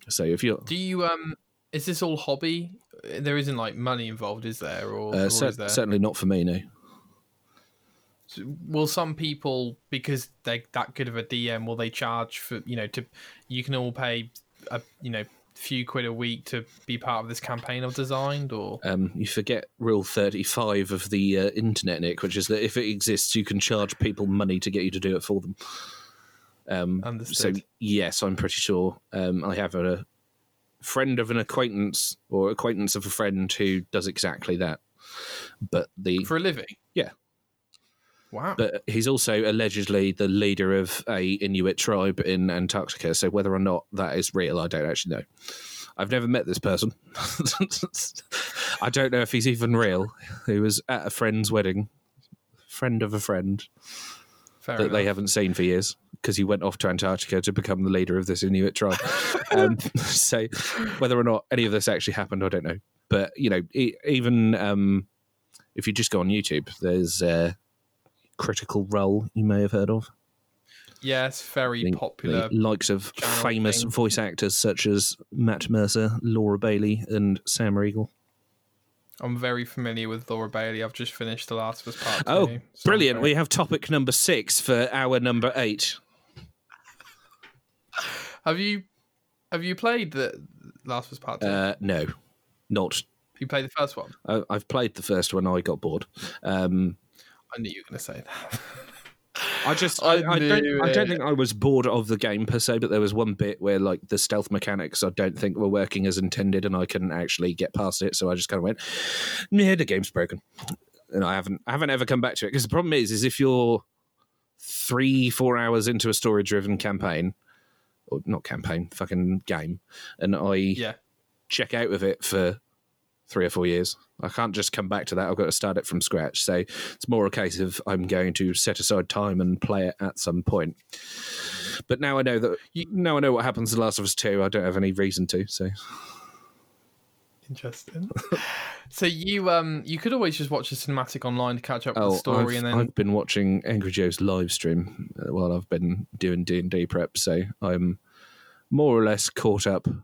So if you're Do you um? Is this all hobby? There isn't like money involved, is there? Or, uh, or cer- is there? certainly not for me, no. Will some people because they're that good of a DM will they charge for you know to you can all pay a you know few quid a week to be part of this campaign I've designed or Um, you forget rule 35 of the uh, internet, Nic, which is that if it exists, you can charge people money to get you to do it for them. Um, so, yes, I'm pretty sure um, I have a friend of an acquaintance or acquaintance of a friend who does exactly that. But the for a living? Yeah. Wow. but he's also allegedly the leader of a Inuit tribe in Antarctica. So whether or not that is real, I don't actually know. I've never met this person. I don't know if he's even real. He was at a friend's wedding, friend of a friend Fair that enough. they haven't seen for years because he went off to Antarctica to become the leader of this Inuit tribe. um, so whether or not any of this actually happened, I don't know. But you know, e- even um, if you just go on YouTube, there's uh, Critical Role you may have heard of. yes, very The- popular. the likes of famous thing. voice actors such as Matt Mercer, Laura Bailey, and Sam Riegel. I'm very familiar with Laura Bailey. I've just finished The Last of Us Part Oh, 2. so brilliant! very- We have topic number six for hour number eight. Have you have you played the Last of Us Part 2? Uh, no, not. you played the first one? I- I've played the first one. I got bored. Um, I knew you were going to say that. I just I I, I, don't I don't think I was bored of the game per se, but there was one bit where like the stealth mechanics I don't think were working as intended, and I couldn't actually get past it. So I just kind of went, "Yeah, the game's broken," and I haven't I haven't ever come back to it because the problem is is if you're three four hours into a story driven campaign or not campaign fucking game, and I yeah. check out of it for three or four years. I can't just come back to that. I've got to start it from scratch. So it's more a case of I'm going to set aside time and play it at some point. But now I know that now I know what happens in Last of Us Two. I don't have any reason to. So Interesting. so you um you could always just watch the cinematic online to catch up with oh, the story I've, and then I've been watching Angry Joe's live stream uh, while I've been doing D and D prep. So I'm more or less caught up. And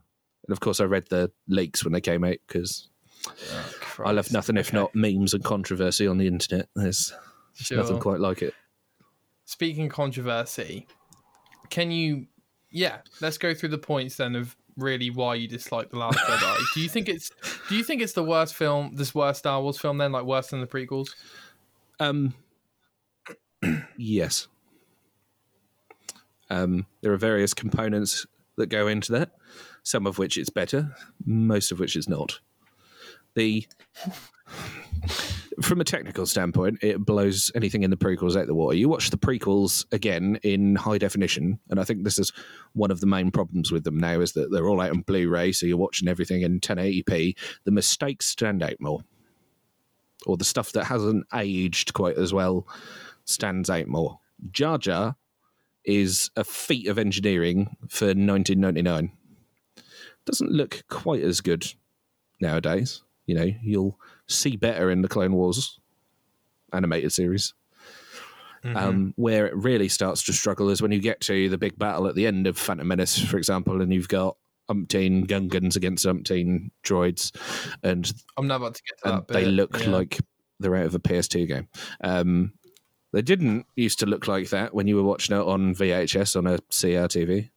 of course, I read the leaks when they came out because Oh, I love nothing if not memes and controversy on the internet. There's sure. nothing quite like it. Speaking of controversy, can you yeah, let's go through the points then of really why you dislike The Last Jedi. do you think it's do you think it's the worst film this worst Star Wars film then, like worse than the prequels? Um, yes. Um, there are various components that go into that, some of which it's better, most of which is not. The from a technical standpoint, it blows anything in the prequels out of the water. You watch the prequels again in high definition, and I think this is one of the main problems with them now is that they're all out on Blu-ray, so you're watching everything in 1080p. The mistakes stand out more, or the stuff that hasn't aged quite as well stands out more. Jar Jar is a feat of engineering for 1999. Doesn't look quite as good nowadays. You know, you'll see better in the Clone Wars animated series. Um, where it really starts to struggle is when you get to the big battle at the end of Phantom Menace, for example, and you've got umpteen Gungans against umpteen droids, and, I'm not about to get to and that. Bit. they look yeah. like they're out of a PS2 game. Um, they didn't used to look like that when you were watching it on VHS on a CRTV.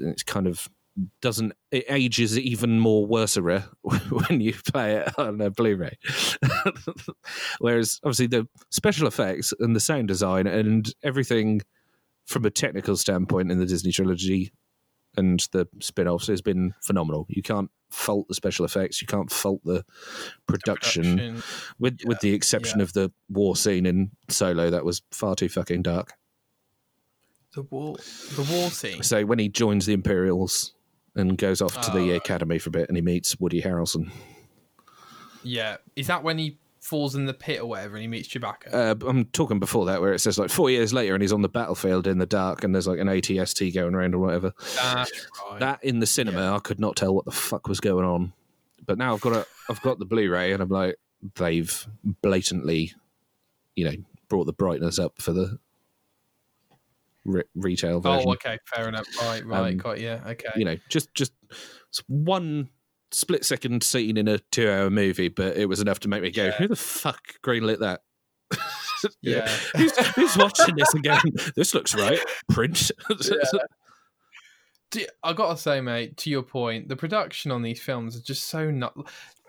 It's kind of doesn't it ages even more worser eh, when you play it on a Blu-ray. Whereas obviously the special effects and the sound design and everything from a technical standpoint in the Disney trilogy and the spin-offs has been phenomenal. You can't fault the special effects, you can't fault the production, production. with with the exception of the war scene in Solo that was far too fucking dark. The war, the war scene. So when he joins the Imperials and goes off to the Oh. academy for a bit and he meets Woody Harrelson. Yeah, is that when he falls in the pit or whatever and he meets Chewbacca? Uh, I'm talking before that where it says like four years later and he's on the battlefield in the dark and there's like an ATST going around or whatever. Right. That in the cinema, I could not tell what the fuck was going on. But now I've got a, I've got the Blu-ray and I'm like, they've blatantly, you know, brought the brightness up for the re- retail version. oh, okay, fair enough. Right, right, Um, got yeah, okay. you know, just just one split second scene in a two hour movie, but it was enough to make me go, Yeah. "Who the fuck greenlit that?" yeah. who's, who's watching this and going, "This looks right." Print. Do- I gotta say, mate, to your point, the production on these films is just so not.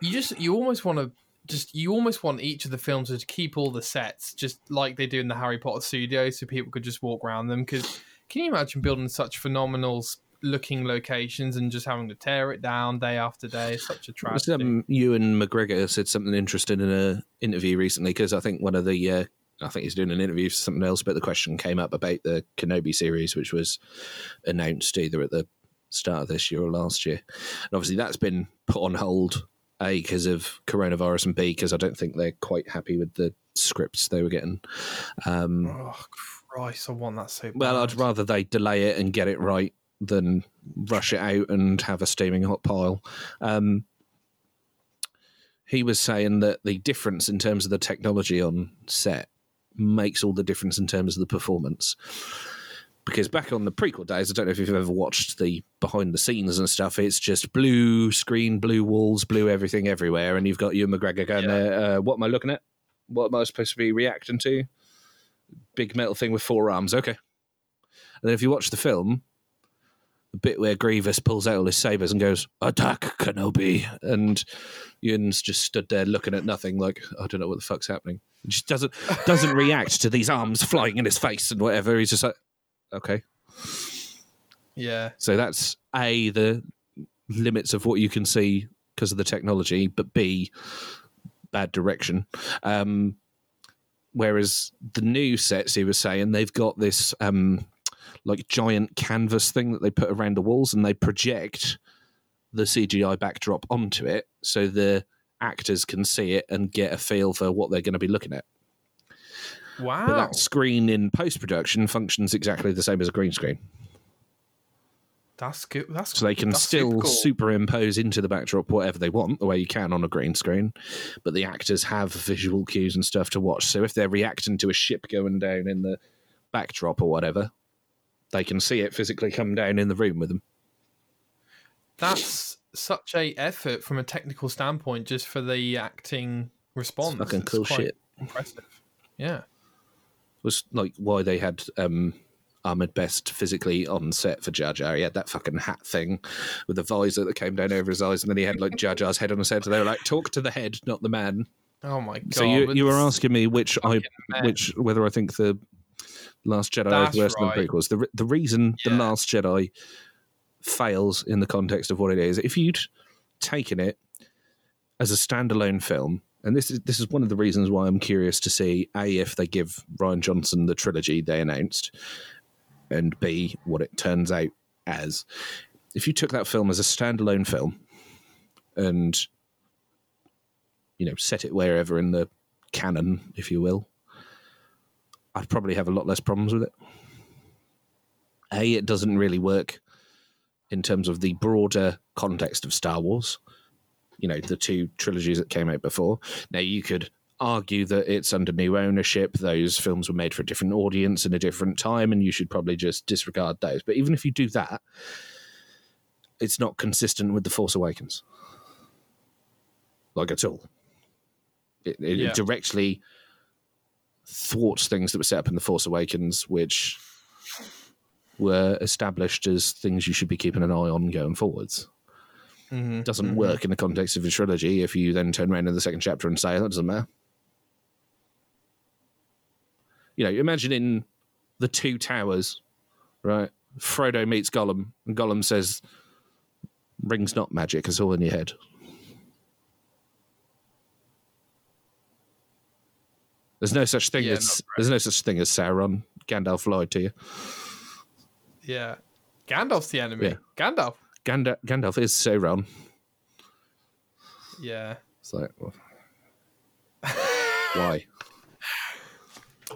You just you almost want to just you almost want each of the films to keep all the sets just like they do in the Harry Potter studio, so people could just walk around them. Because can you imagine building such phenomenal looking locations and just having to tear it down day after day? It's such a Was, tragedy. um, Ewan McGregor said something interesting in an interview recently because I think one of the uh, I think he's doing an interview for something else, but the question came up about the Kenobi series, which was announced either at the start of this year or last year, and obviously that's been put on hold. A because of coronavirus, and B because I don't think they're quite happy with the scripts they were getting. Um, oh Christ, I want that so. well, I'd rather they delay it and get it right than rush it out and have a steaming hot pile. Um, he was saying that the difference in terms of the technology on set makes all the difference in terms of the performance. Because back on the prequel days, I don't know if you've ever watched the behind the scenes and stuff. It's just blue screen, blue walls, blue everything everywhere, and you've got you McGregor going Yeah. there. Uh, what am I looking at? What am I supposed to be reacting to? Big metal thing with four arms. Okay. And then if you watch the film, the bit where Grievous pulls out all his sabers and goes, "Attack Kenobi," and Ewan's just stood there looking at nothing, like I don't know what the fuck's happening. He just doesn't doesn't react to these arms flying in his face and whatever. He's just like, okay. yeah, So that's a the limits of what you can see because of the technology, but b bad direction. Um, whereas the new sets, he was saying, they've got this um, like giant canvas thing that they put around the walls, and they project the CGI backdrop onto it, so the actors can see it and get a feel for what they're going to be looking at. Wow. But that screen in post production functions exactly the same as a green screen. That's good. That's So they can still super cool. superimpose into the backdrop whatever they want, the way you can on a green screen. But the actors have visual cues and stuff to watch. So if they're reacting to a ship going down in the backdrop or whatever, they can see it physically come down in the room with them. That's such a effort from a technical standpoint, just for the acting response. fucking It's cool shit. Impressive. Yeah. Was like why they had um, Ahmed Best physically on set for Jar Jar. He had that fucking hat thing with the visor that came down over his eyes, and then he had like Jar Jar's head on his head. So they were like, "Talk to the head, not the man." Oh my god. so you you were asking me which I mad. which whether I think the Last Jedi That's is worse than right. the prequels. The the reason the Last Jedi fails in the context of what it is, if you'd taken it as a standalone film, and this is this is one of the reasons why I'm curious to see a if they give Rian Johnson the trilogy they announced, and b what it turns out as. If you took that film as a standalone film, and you know set it wherever in the canon, if you will, I'd probably have a lot less problems with it. A, it doesn't really work in terms of the broader context of Star Wars. You know, the two trilogies that came out before. Now, you could argue that it's under new ownership. Those films were made for a different audience in a different time, and you should probably just disregard those. But even if you do that, it's not consistent with The Force Awakens. Like at all. It, it Yeah. directly thwarts things that were set up in The Force Awakens, which were established as things you should be keeping an eye on going forwards. Mhm, Doesn't mhm. work in the context of a trilogy if you then turn around in the second chapter and say that doesn't matter. You know, imagine in the Two Towers, right? Frodo meets Gollum, and Gollum says, "Rings not magic; it's all in your head." There's no such thing Yeah, as there's no such thing as Sauron. Gandalf lied to you. Yeah. Gandalf's the enemy. Yeah. Gandalf. Gandalf, Gandalf is Sauron. Yeah. It's like, well, why?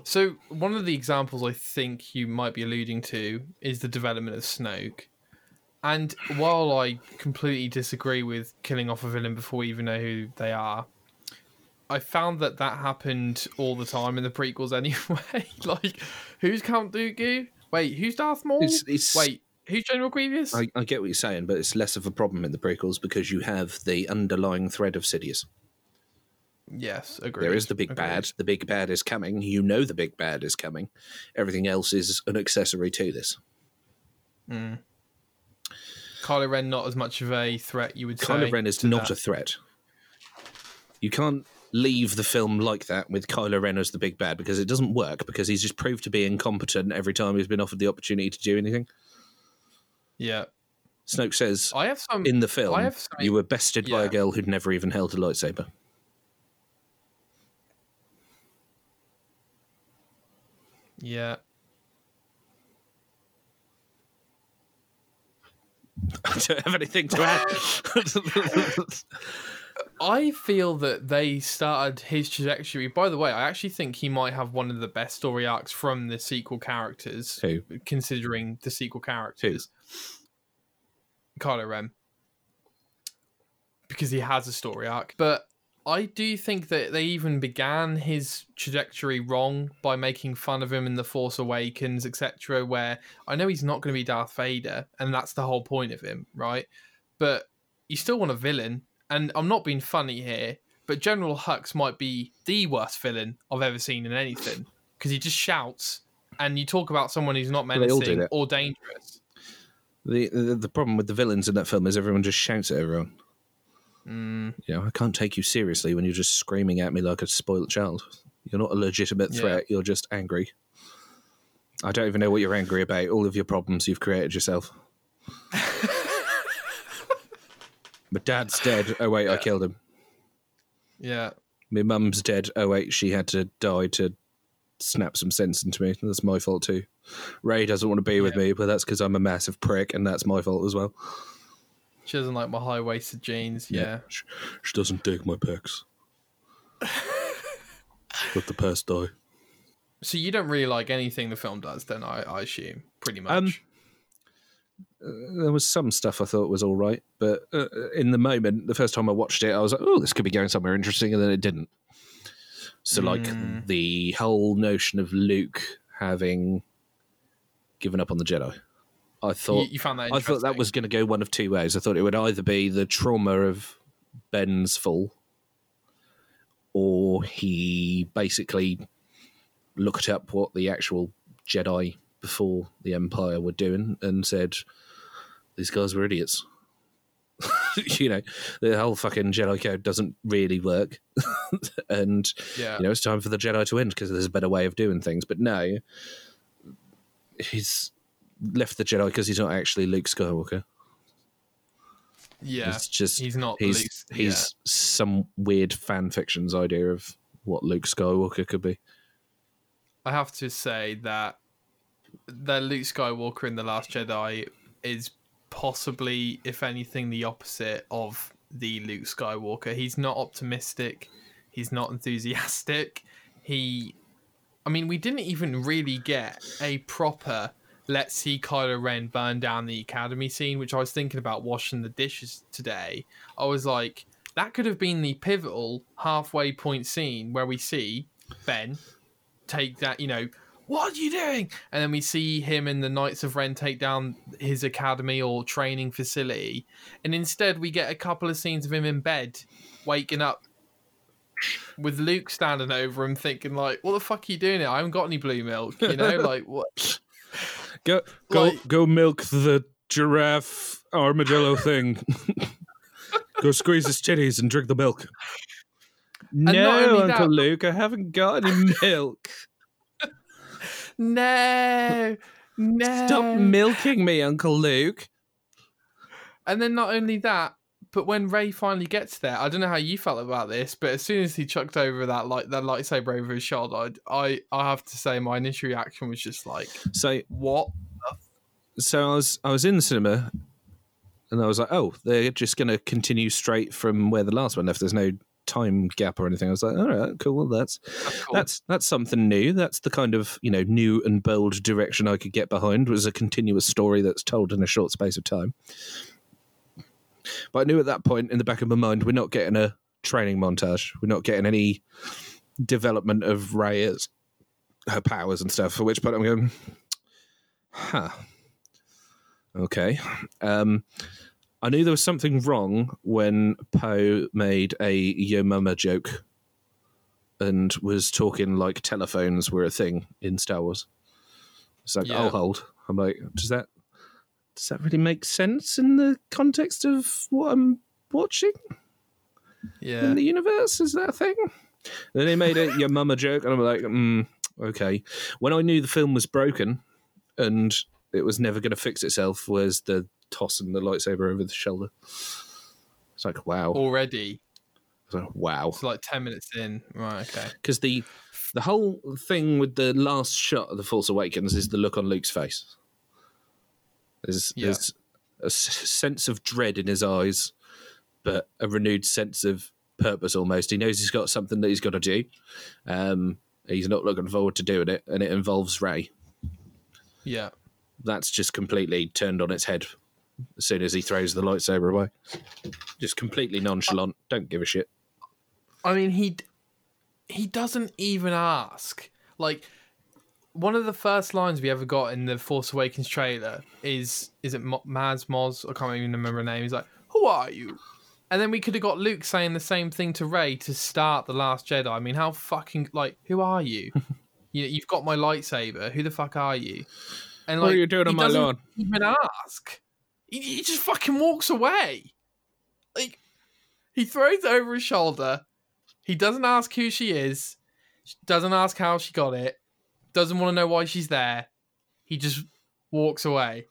So one of the examples I think you might be alluding to is the development of Snoke. And while I completely disagree with killing off a villain before we even know who they are, I found that that happened all the time in the prequels anyway. like, who's Count Dooku? Wait, who's Darth Maul? It's- it's- Wait, who's General Grievous? I, I get what you're saying, but it's less of a problem in the prequels because you have the underlying thread of Sidious. yes, agree. There is the big bad. The big bad is coming. You know the big bad is coming. Everything else is an accessory to this. Hmm. Kylo Ren not as much of a threat, you would say. Kylo Ren is not that. a threat. You can't leave the film like that with Kylo Ren as the big bad because it doesn't work because he's just proved to be incompetent every time he's been offered the opportunity to do anything. Yeah. Snoke says I have some in the film, I have some- you were bested by a girl who'd never even held a lightsaber. Yeah. I don't have anything to add. I feel that they started his trajectory. By the way, I actually think he might have one of the best story arcs from the sequel characters, Who? considering the sequel characters. Kylo Ren. Because he has a story arc. But I do think that they even began his trajectory wrong by making fun of him in The Force Awakens, etc., where I know he's not going to be Darth Vader, and that's the whole point of him, right? But you still want a villain, and I'm not being funny here, but General Hux might be the worst villain I've ever seen in anything because he just shouts, and you talk about someone who's not they all do menacing or dangerous. The, the the problem with the villains in that film is everyone just shouts at everyone. Mm, You know, I can't take you seriously when you're just screaming at me like a spoiled child. You're not a legitimate Yeah. threat. You're just angry. I don't even know what you're angry about. All of your problems you've created yourself. My dad's dead. Oh wait, I killed him. yeah, My mum's dead. Oh wait, she had to die to snap some sense into me. That's my fault too. Rey doesn't want to be with me, but that's because I'm a massive prick, and that's my fault as well. she doesn't like my high waisted jeans. Yeah. She, she doesn't dig my pecs. Let the past die. So you don't really like anything the film does, then I, I assume pretty much. Um, There was some stuff I thought was all right, but uh, in the moment, the first time I watched it, I was like, "Oh, this could be going somewhere interesting," and then it didn't. So, like Mm. the whole notion of Luke having given up on the Jedi, I thought you found that I thought that was going to go one of two ways. I thought it would either be the trauma of Ben's fall, or he basically looked up what the actual Jedi before the Empire were doing and said, "These guys were idiots." you know, the whole fucking Jedi code doesn't really work, and yeah. you know it's time for the Jedi to end because there's a better way of doing things. But no, he's left the Jedi because he's not actually Luke Skywalker. Yeah, It's just he's not. he's Luke's- he's some weird fan fiction's idea of what Luke Skywalker could be. I have to say that the Luke Skywalker in the Last Jedi is possibly, if anything, the opposite of the Luke Skywalker. He's not optimistic. He's not enthusiastic. He, I mean, we didn't even really get a proper let's see Kylo Ren burn down the academy scene, which I was thinking about washing the dishes today. I was like, that could have been the pivotal halfway point scene where we see Ben take that, you know, what are you doing? And then we see him and the Knights of Ren take down his academy or training facility. And instead, we get a couple of scenes of him in bed, waking up with Luke standing over him, thinking, like, what the fuck are you doing here? I haven't got any blue milk. You know, like, what? Go go Like- go milk the giraffe armadillo thing. go squeeze his titties and drink the milk. not no, Uncle that- Luke, I haven't got any milk. No, no. Stop milking me, Uncle Luke. And then not only that, but when Rey finally gets there, I don't know how you felt about this, but as soon as he chucked over that like that lightsaber over his shoulder, I I, I have to say my initial reaction was just like, So what? so I was I was in the cinema and I was like, oh, they're just gonna continue straight from where the last one left. There's no time gap or anything. I was like, all right, cool. Well, that's That's cool. that's that's something new. That's the kind of you know new and bold direction I could get behind. Was a continuous story that's told in a short space of time. But I knew at that point in the back of my mind, we're not getting a training montage. We're not getting any development of Rey's her powers and stuff. For which point I'm going, huh. Okay. Um, I knew there was something wrong when Poe made a yo mama joke and was talking like telephones were a thing in Star Wars. It's like, Yeah. I'll hold. I'm like, does that does that really make sense in the context of what I'm watching yeah. in the universe? Is that a thing? Then he made a your mama joke, and I'm like, mm, okay. When I knew the film was broken and it was never going to fix itself, was the tossing the lightsaber over the shoulder. It's like, wow. Already, It's like, wow. it's like ten minutes in. Right. Okay. because the the whole thing with the last shot of the Force Awakens is the look on Luke's face. There's, Yeah. there's a s- sense of dread in his eyes, but a renewed sense of purpose. Almost, he knows he's got something that he's got to do. Um, he's not looking forward to doing it, and it involves Rey. Yeah. That's just completely turned on its head as soon as he throws the lightsaber away. Just completely nonchalant. Don't give a shit. I mean, he he doesn't even ask. Like one of the first lines we ever got in the Force Awakens trailer is is it Mo- Maz Moz? I can't even remember her name. He's like, "Who are you?" And then we could have got Luke saying the same thing to Rey to start the Last Jedi. I mean, how fucking like, who are you? you you've got my lightsaber. Who the fuck are you? And like, What are you doing on my lawn? Even ask. He, he just fucking walks away. Like he throws it over his shoulder. He doesn't ask who she is. Doesn't ask how she got it. Doesn't want to know why she's there. He just walks away.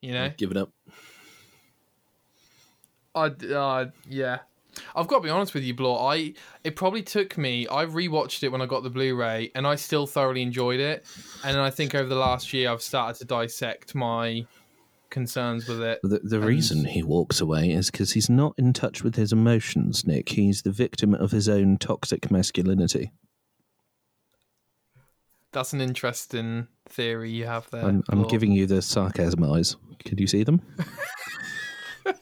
You know, Giving up. I uh, yeah. I've got to be honest with you, Bloor. I it probably took me. I rewatched it when I got the Blu-ray, and I still thoroughly enjoyed it. And I think over the last year, I've started to dissect my concerns with it. The, the And- reason he walks away is because he's not in touch with his emotions, Nic. He's the victim of his own toxic masculinity. That's an interesting theory you have there. I'm, I'm giving you the sarcasm eyes. Could you see them?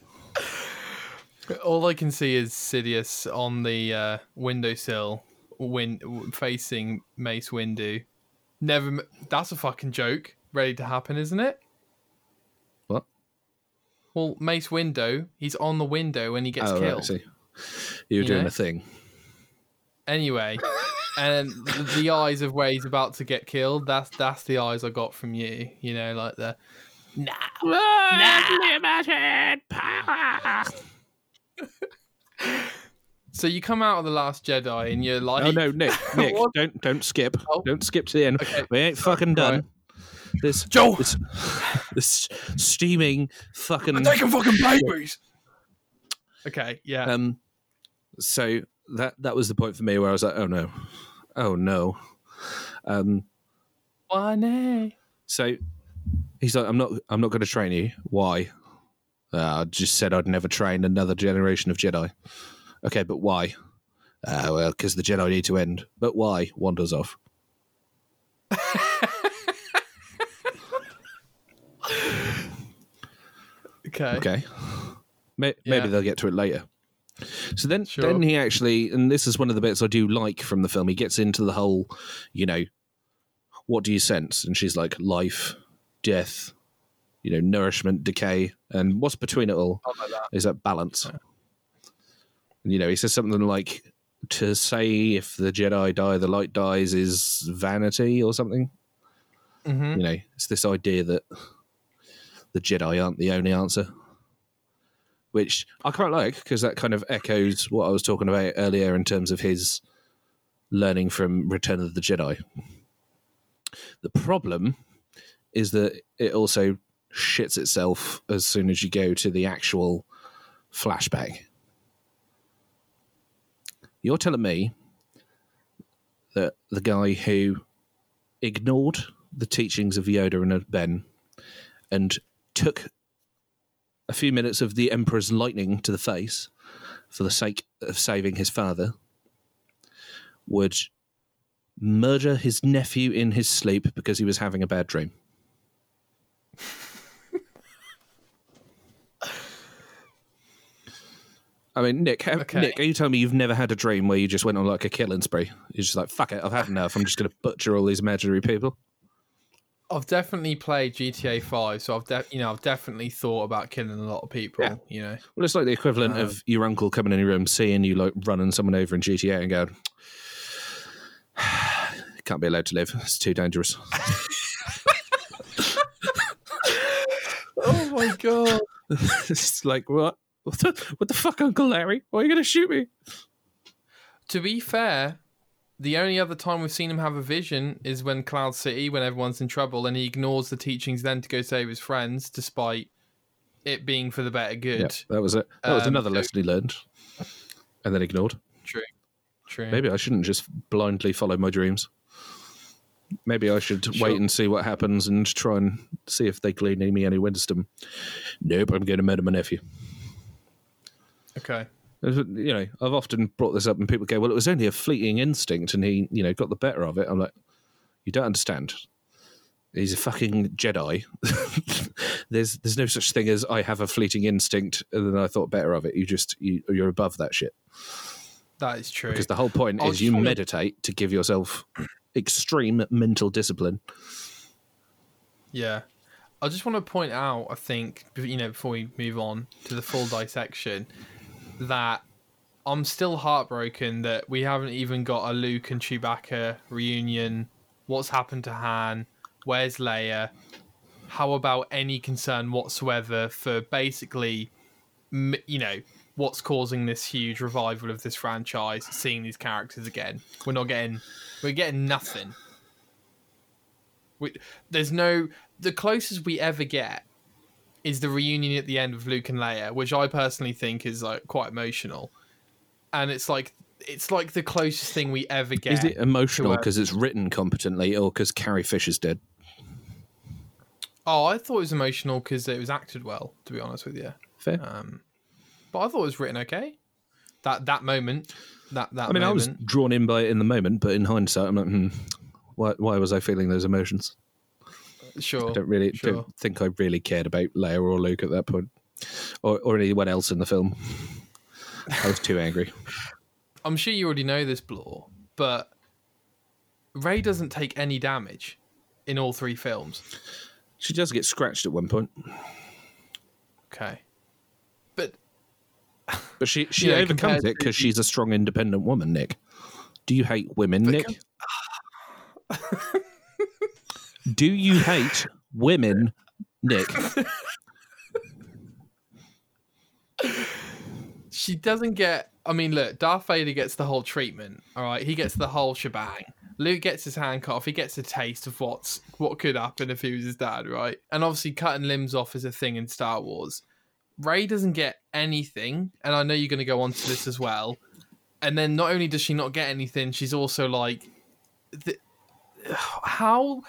All I can see is Sidious on the uh, windowsill, win- facing Mace Windu. Never. m- That's a fucking joke. Ready to happen, isn't it? What? Well, Mace Windu, he's on the window when he gets oh, right, killed. see. You're You doing know? a thing. Anyway, and the, the eyes of where he's about to get killed. That's that's the eyes I got from you. You know, like the nah, Unlimited power. So you come out of the Last Jedi and you're oh, like, Oh no, Nic, Nic, don't don't skip. Oh. Don't skip to the end. Okay. We ain't fucking done. This Joe! this, this steaming fucking taking fucking babies. Okay, yeah. Um, so that that was the point for me where I was like, oh no, oh no. Um, One A. so he's like, I'm not, I'm not going to train you. Why? Uh, I just said I'd never train another generation of Jedi. Okay, but why? Uh, well, because the Jedi need to end. But why? Wanders off. Okay. Okay. May- Yeah. Maybe they'll get to it later. So then, Sure. then he actually, and this is one of the bits I do like from the film. He gets into the whole, you know, what do you sense? And she's like, life, death, you know, nourishment, decay, and what's between it all I like that. is that balance. And you know, he says something like, to say if the Jedi die, the light dies is vanity or something. Mhm. You know, it's this idea that the Jedi aren't the only answer, which I quite like because that kind of echoes what I was talking about earlier in terms of his learning from Return of the Jedi. The problem is that it also shits itself as soon as you go to the actual flashback. You're telling me that the guy who ignored the teachings of Yoda and Ben and took a few minutes of the Emperor's lightning to the face for the sake of saving his father would murder his nephew in his sleep because he was having a bad dream. I mean, Nic, have, Okay. Nic, are you telling me you've never had a dream where you just went on like a killing spree? You're just like, fuck it, I've had enough. I'm just going to butcher all these imaginary people. I've definitely played GTA Five, so I've de- you know I've definitely thought about killing a lot of people. Yeah. You know, Well, it's like the equivalent Um, of your uncle coming in your room, seeing you like running someone over in GTA and going, "Can't be allowed to live. It's too dangerous." oh my god. it's like what? What the, what the fuck, Uncle Larry? Why are you going to shoot me? To be fair, the only other time we've seen him have a vision is when Cloud City, when everyone's in trouble, and he ignores the teachings then to go save his friends, despite it being for the better good. That was it. That was Um, another so- lesson he learned, and then ignored. True. True. Maybe I shouldn't just blindly follow my dreams. Maybe I should Sure. wait and see what happens and try and see if they glean me any wisdom. Nope, I'm going to murder my nephew. Okay. You know, I've often brought this up, and people go, "Well, it was only a fleeting instinct, and he, you know, got the better of it." I'm like, "You don't understand. He's a fucking Jedi. there's there's no such thing as I have a fleeting instinct, and then I thought better of it. You just you, you're above that shit That is true. because the whole point is you meditate to give yourself extreme mental discipline. Yeah. I just want to point out, I think, you know, before we move on to the full dissection, that I'm still heartbroken that we haven't even got a Luke and Chewbacca reunion. What's happened to Han? Where's Leia? How about any concern whatsoever for basically, you know, what's causing this huge revival of this franchise? Seeing these characters again, we're not getting, we're getting nothing. We, there's no the closest we ever get is the reunion at the end of Luke and Leia, which I personally think is like quite emotional, and it's like it's like the closest thing we ever get. Is it emotional because it's written competently, or because Carrie Fisher's dead? Oh, I thought it was emotional because it was acted well. To be honest with you, Fair. um, but I thought it was written okay. That that moment, that that I mean, I was drawn in by it in the moment, but in hindsight, I'm like, hmm, why, why was I feeling those emotions? Sure. I don't really sure. don't think I really cared about Leia or Luke at that point, or or anyone else in the film. I was too angry. I'm sure you already know this, Bloor, but Rey doesn't take any damage in all three films. She does get scratched at one point, Okay, but but she she Yeah, overcomes compared it because to- she's a strong, independent woman. Nic, do you hate women, Nic? do you hate women, Nic? she doesn't get. I mean, look, Darth Vader gets the whole treatment. All right, he gets the whole shebang. Luke gets his hand cut off. He gets a taste of what's what could happen if he was his dad, right? And obviously, cutting limbs off is a thing in Star Wars. Rey doesn't get anything, and I know you're going to go on to this as well. And then not only does she not get anything, she's also like, th- how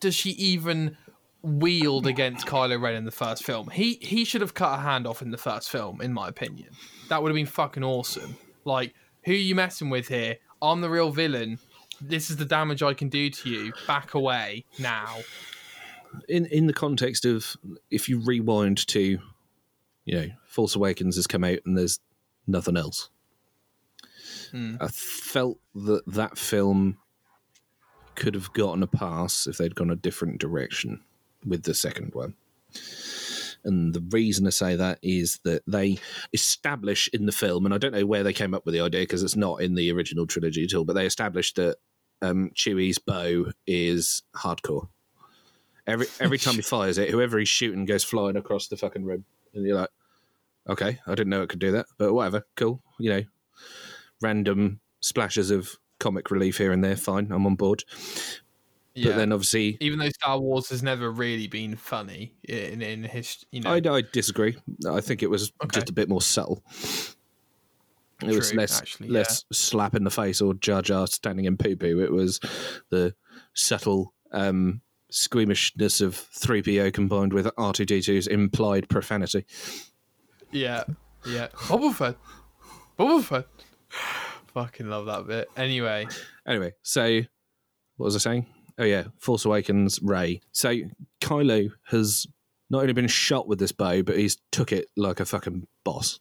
does she even wield against Kylo Ren in the first film? He he should have cut her hand off in the first film, in my opinion. That would have been fucking awesome. Like, who are you messing with here? I'm the real villain. This is the damage I can do to you. Back away now. in in the context of if you rewind to, you know, Force Awakens has come out and there's nothing else. Hmm. I felt that that film could have gotten a pass if they'd gone a different direction with the second one. And the reason I say that is that they establish in the film, and I don't know where they came up with the idea because it's not in the original trilogy at all, but they established that um, Chewie's bow is hardcore. Every every time he fires it, whoever he's shooting goes flying across the fucking room, and you're like, okay, I didn't know it could do that, but whatever, cool. You know, random splashes of comic relief here and there, fine, I'm on board. Yeah. But then obviously, even though Star Wars has never really been funny in in his, you know, I, I disagree. I think it was Okay. just a bit more subtle. It was less actually, less slap in the face or Jar Jar standing in poo poo. It was the subtle um, squeamishness of three PO combined with R two D 2s implied profanity. yeah, yeah. Boba Fett, Boba Fett. Fucking love that bit. Anyway, Anyway, so what was I saying? Oh yeah, Force Awakens, Rey. So Kylo has not only been shot with this bow, but he's took it like a fucking boss.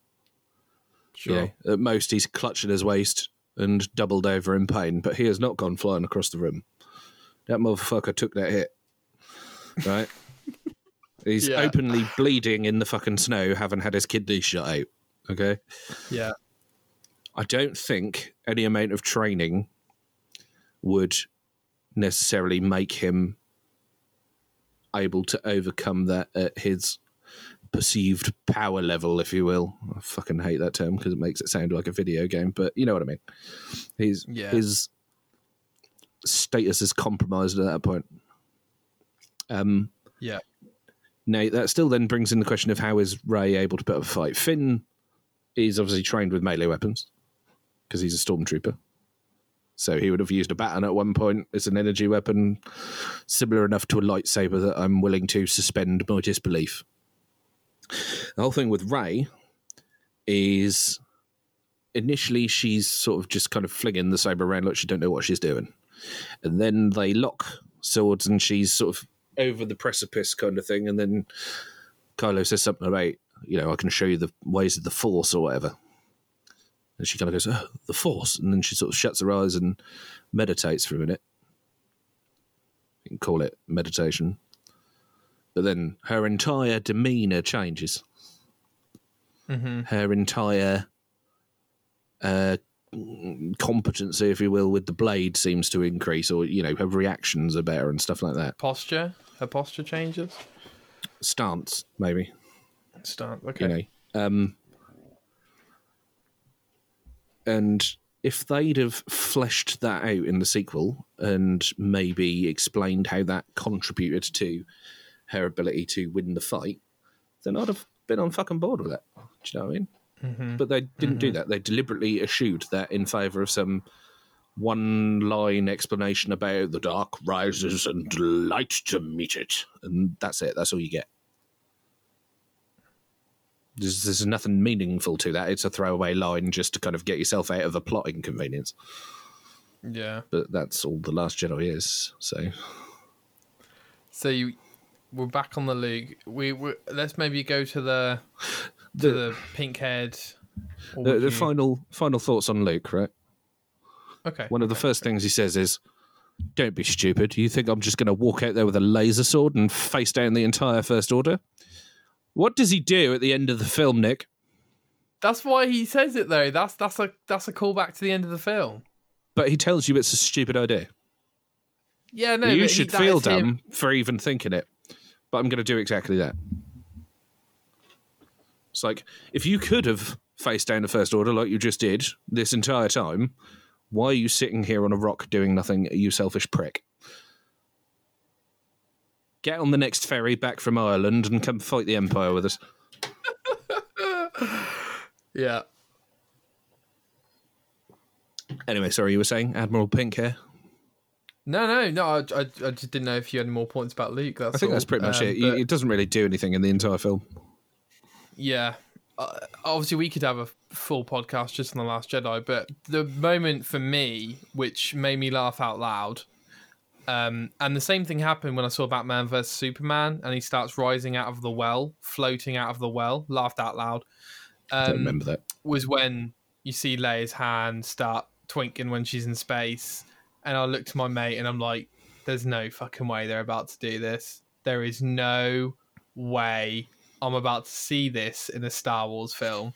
sure. You know, at most, he's clutching his waist and doubled over in pain, but he has not gone flying across the room. That motherfucker took that hit. Right? he's Yeah. openly bleeding in the fucking snow, having had his kidney shot out. Okay? Yeah, I don't think any amount of training would necessarily make him able to overcome that at his perceived power level, if you will. I fucking hate that term because it makes it sound like a video game, but you know what I mean. He's Yeah. his status is compromised at that point. Um, yeah, now that still then brings in the question of how is Rey able to put up a fight? Finn is obviously trained with melee weapons because he's a stormtrooper. So he would have used a baton at one point as an energy weapon, similar enough to a lightsaber that I'm willing to suspend my disbelief. The whole thing with Rey is initially she's sort of just kind of flinging the saber around like she don't know what she's doing, and then they lock swords and she's sort of over the precipice kind of thing, and then Kylo says something about you know I can show you the ways of the Force or whatever. And she kind of goes, oh, the Force. And then she sort of shuts her eyes and meditates for a minute. You can call it meditation. But then her entire demeanor changes. hmm Her entire uh, competency, if you will, with the blade seems to increase, or, you know, her reactions are better and stuff like that. posture. Her posture changes. Stance, maybe. Stance, Okay. you know. Um, and if they'd have fleshed that out in the sequel and maybe explained how that contributed to her ability to win the fight, then I'd have been on fucking board with it. Do you know what I mean? Mhm. But they didn't do that. They deliberately eschewed that in favour of some one line explanation about the dark rises and light to meet it. And that's it. That's all you get. There's, there's nothing meaningful to that. It's a throwaway line just to kind of get yourself out of a plot inconvenience. Yeah. But that's all The Last Jedi is. So, So you, we're back on the Luke. We let's maybe go to the to the, the pink haired. the, the final final thoughts on Luke, right? Okay. One of the first things he says is, Don't be stupid. You think I'm just going to walk out there with a laser sword and face down the entire First Order? What does he do at the end of the film, Nic? That's why he says it though. That's that's a that's a callback to the end of the film. But he tells you it's a stupid idea. Yeah, no. you but he- should feel is him. dumb for even thinking it. But I'm going to do exactly that. It's like, if you could have faced down the First Order like you just did this entire time, why are you sitting here on a rock doing nothing, you selfish prick? Get on the next ferry back from Ireland and come fight the Empire with us. Yeah. Anyway, sorry, you were saying Admiral Pink here. No, no, no. I, I, I just didn't know if you had any more points about Luke. That's I think all. that's pretty much Um, it. but- It doesn't really do anything in the entire film. Yeah. Uh, obviously, we could have a full podcast just on The Last Jedi, but the moment for me, which made me laugh out loud, um, and the same thing happened when I saw Batman vs. Superman, and he starts rising out of the well, floating out of the well, laughed out loud, um, remember that. was when you see Leia's hand start twinkling when she's in space. And I look to my mate and I'm like, there's no fucking way they're about to do this. There is no way I'm about to see this in a Star Wars film.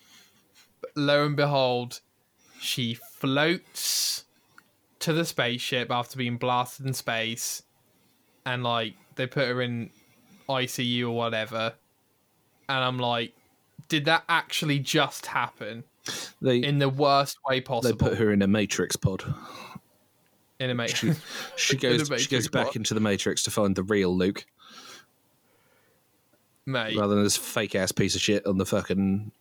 But lo and behold, she floats to the spaceship after being blasted in space. And like, they put her in ICU or whatever. And I'm like, did that actually just happen They in the worst way possible. they put her in a Matrix pod. in a matrix. She In goes the she goes back pod. into the Matrix to find the real Luke, Mate, rather than this fake ass piece of shit on the fucking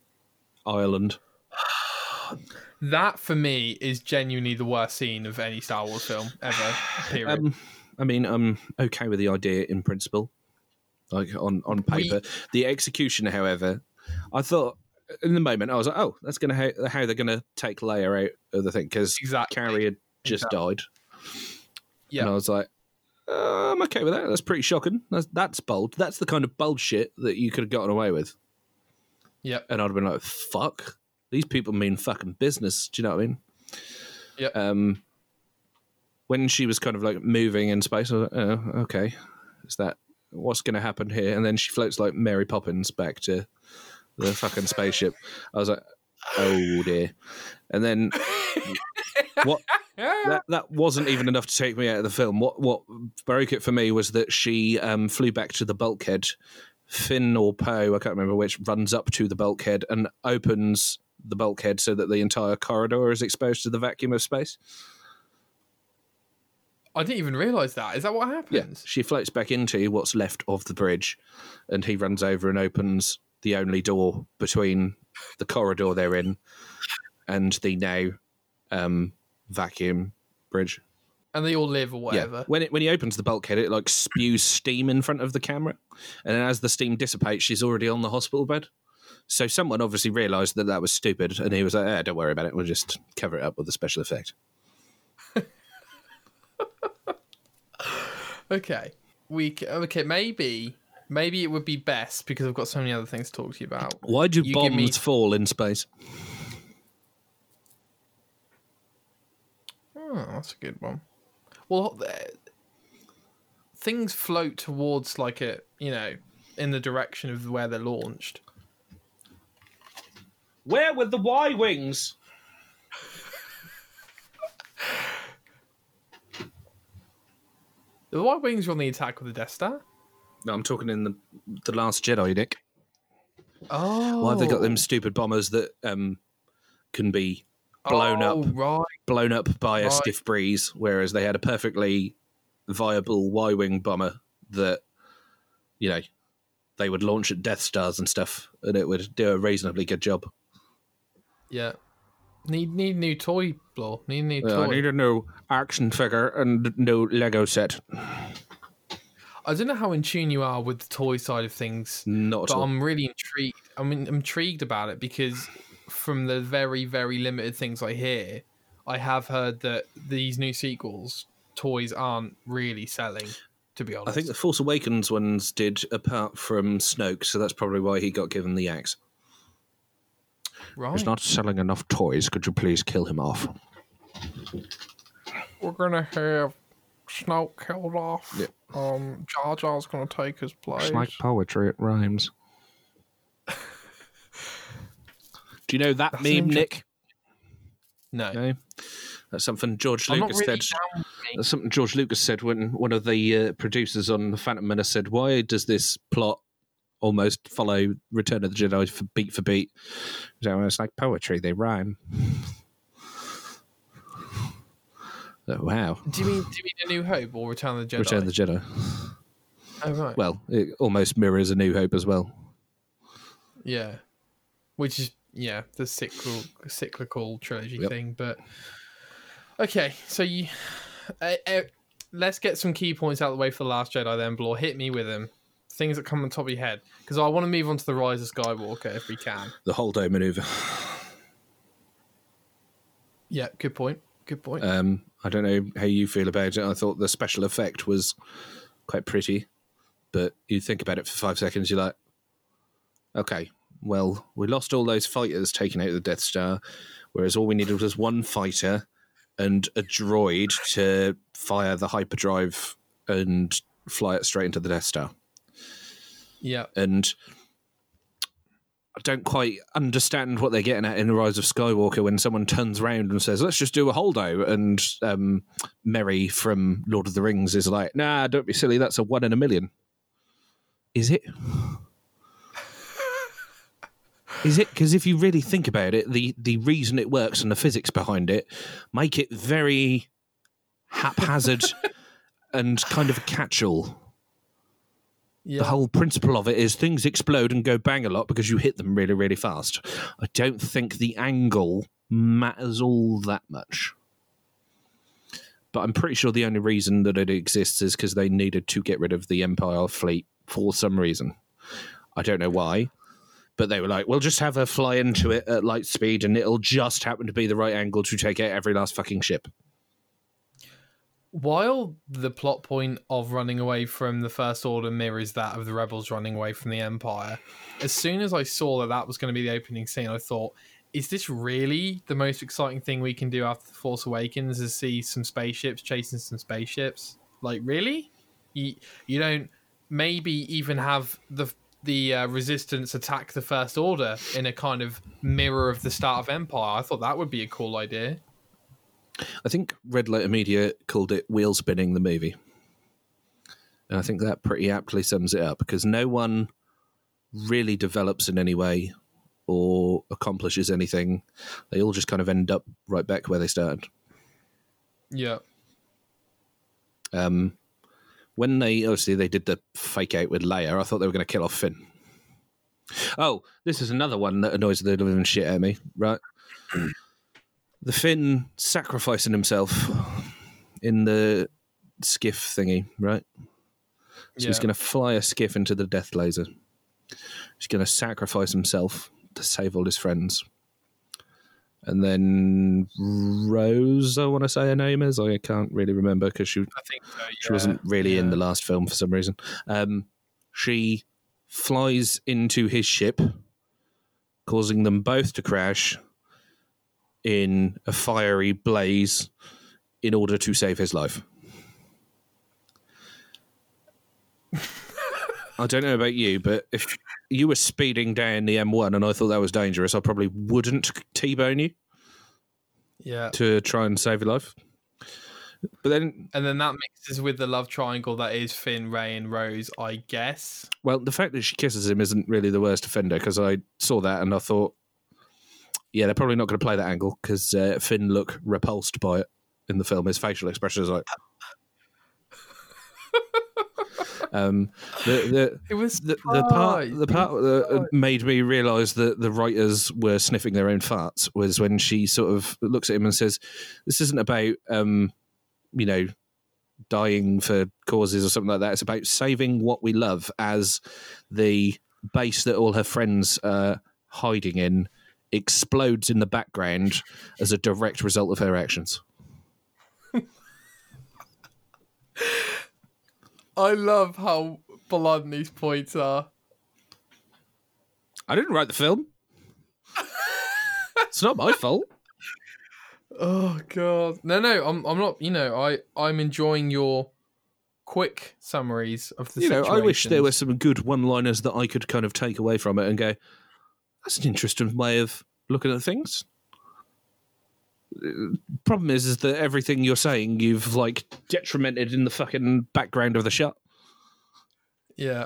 island. that for me is genuinely the worst scene of any Star Wars film ever. Period. Um, I mean, I'm okay with the idea in principle, like on on paper. the execution, however, I thought in the moment I was like, oh, that's gonna how, how they're gonna take Leia out of the thing because Exactly. Carrie had just died, yeah, and I was like. Uh, I'm okay with that. That's pretty shocking. That's, that's bold. That's the kind of bold shit that you could have gotten away with. Yep. And I'd have been like, fuck. These people mean fucking business. Do you know what I mean? Yep. Um, when she was kind of like moving in space, I was like, oh, okay. Is that what's going to happen here? And then she floats like Mary Poppins back to the fucking spaceship. I was like, oh dear. And then what? That that wasn't even enough to take me out of the film. What what broke it for me was that she um, flew back to the bulkhead. Finn or Poe, I can't remember which, runs up to the bulkhead and opens the bulkhead so that the entire corridor is exposed to the vacuum of space. I didn't even realize that. Is that what happens? Yeah. She floats back into what's left of the bridge, and he runs over and opens the only door between the corridor they're in and the now um, vacuum bridge. And they all live or whatever. Yeah. When it when he opens the bulkhead, it like spews steam in front of the camera, and then as the steam dissipates, she's already on the hospital bed. So someone obviously realised that that was stupid, and he was like, eh, "Don't worry about it. We'll just cover it up with a special effect." Okay. We okay. Maybe maybe it would be best because I've got so many other things to talk to you about. Why do You bombs me- fall in space? Oh, that's a good one. Well, th- things float towards like a you know in the direction of where they're launched. Where were the Y wings? The Y wings were on the attack with the Death Star. No, I'm talking in the the Last Jedi, Nic. Oh, Why have they got them stupid bombers that um, can be blown oh, up Right. blown up by a stiff breeze, whereas they had a perfectly viable Y wing bomber that, you know, they would launch at Death Stars and stuff, and it would do a reasonably good job. Yeah. Need need new toy, Bloor. Need a new Uh, I need a new action figure and new Lego set. I don't know how in tune you are with the toy side of things, Not at but all. I'm really intrigued. I mean, I'm intrigued about it because from the very, very limited things I hear, I have heard that these new sequels toys aren't really selling. To be honest, I think the Force Awakens ones did, apart from Snoke, so that's probably why he got given the axe. Right. He's not selling enough toys. Could you please kill him off? We're gonna have Snoke killed off. Yeah. Um, Jar Jar's gonna take his place. It's like poetry, it rhymes. Do you know that That's meme, Nick? no, No. That's something George I'm Lucas really said. down. That's something George Lucas said when one of the uh, producers on The Phantom Menace said, "Why does this plot almost follow Return of the Jedi for beat for beat?" So it's like poetry; they rhyme. Oh, wow! Do you mean do you mean A New Hope or Return of the Jedi? Return of the Jedi. oh right. Well, it almost mirrors A New Hope as well. Yeah, which is yeah, the cyclical cyclical trilogy Yep. thing. But okay, so you uh, uh, let's get some key points out of the way for the Last Jedi. Then, Bloor, hit me with them. Things that come on top of your head, because I want to move on to the Rise of Skywalker if we can. The Holdo maneuver. Yeah, good point. Good point. Um, I don't know how you feel about it. I thought the special effect was quite pretty, but you think about it for five seconds, you're like, okay, well, we lost all those fighters taking out of the Death Star, whereas all we needed was one fighter and a droid to fire the hyperdrive and fly it straight into the Death Star. Yeah, and I don't quite understand what they're getting at in the Rise of Skywalker when someone turns around and says, "Let's just do a holdo," and um, Merry from Lord of the Rings is like, "Nah, don't be silly. That's a one in a million. Is it? Is it? Because if you really think about it, the the reason it works and the physics behind it make it very haphazard and kind of a catch-all yeah. the whole principle of it is things explode and go bang a lot because you hit them really, really fast. I don't think the angle matters all that much. But I'm pretty sure the only reason that it exists is because they needed to get rid of the Empire fleet for some reason. I don't know why. But they were like, we'll just have her fly into it at light speed and it'll just happen to be the right angle to take out every last fucking ship. While the plot point of running away from the First Order mirrors that of the rebels running away from the Empire, as soon as I saw that that was going to be the opening scene, I thought, is this really the most exciting thing we can do after The Force Awakens is see some spaceships chasing some spaceships? Like, really? You, you don't maybe even have the the uh, resistance attack the First Order in a kind of mirror of the start of Empire? I thought that would be a cool idea. I think Red Letter Media called it wheel spinning the movie. And I think that pretty aptly sums it up because no one really develops in any way or accomplishes anything. They all just kind of end up right back where they started. Yeah. Um, when they obviously they did the fake out with Leia, I thought they were going to kill off Finn. Oh, this is another one that annoys the living shit out of me, right? the Finn sacrificing himself in the skiff thingy, right? So he's going to fly a skiff into the death laser. He's going to sacrifice himself to save all his friends. And then Rose, I want to say her name is. I can't really remember because she I think so. she wasn't really in the last film for some reason. Um, she flies into his ship, causing them both to crash in a fiery blaze in order to save his life. I don't know about you, but if you were speeding down the M1 and I thought that was dangerous, I probably wouldn't T-bone you Yeah. to try and save your life. But then And then that mixes with the love triangle that is Finn, Rey, and Rose, I guess. Well, the fact that she kisses him isn't really the worst offender because I saw that and I thought, yeah, they're probably not going to play that angle because uh, Finn looked repulsed by it in the film. His facial expression is like. um, the the It was the, the part the part that made me realise that the writers were sniffing their own farts was when she sort of looks at him and says, "This isn't about um, you know." dying for causes or something like that it's about saving what we love as the base that all her friends are hiding in explodes in the background as a direct result of her actions I love how blunt these points are. i didn't write the film it's not my fault Oh god. No, no, I'm I'm not, you know, I I'm enjoying your quick summaries of the you know, I wish there were some good one-liners that I could kind of take away from it and go, "That's an interesting way of looking at things." Uh, Problem is, is that everything you're saying, you've like detrimented in the fucking background of the shot. Yeah.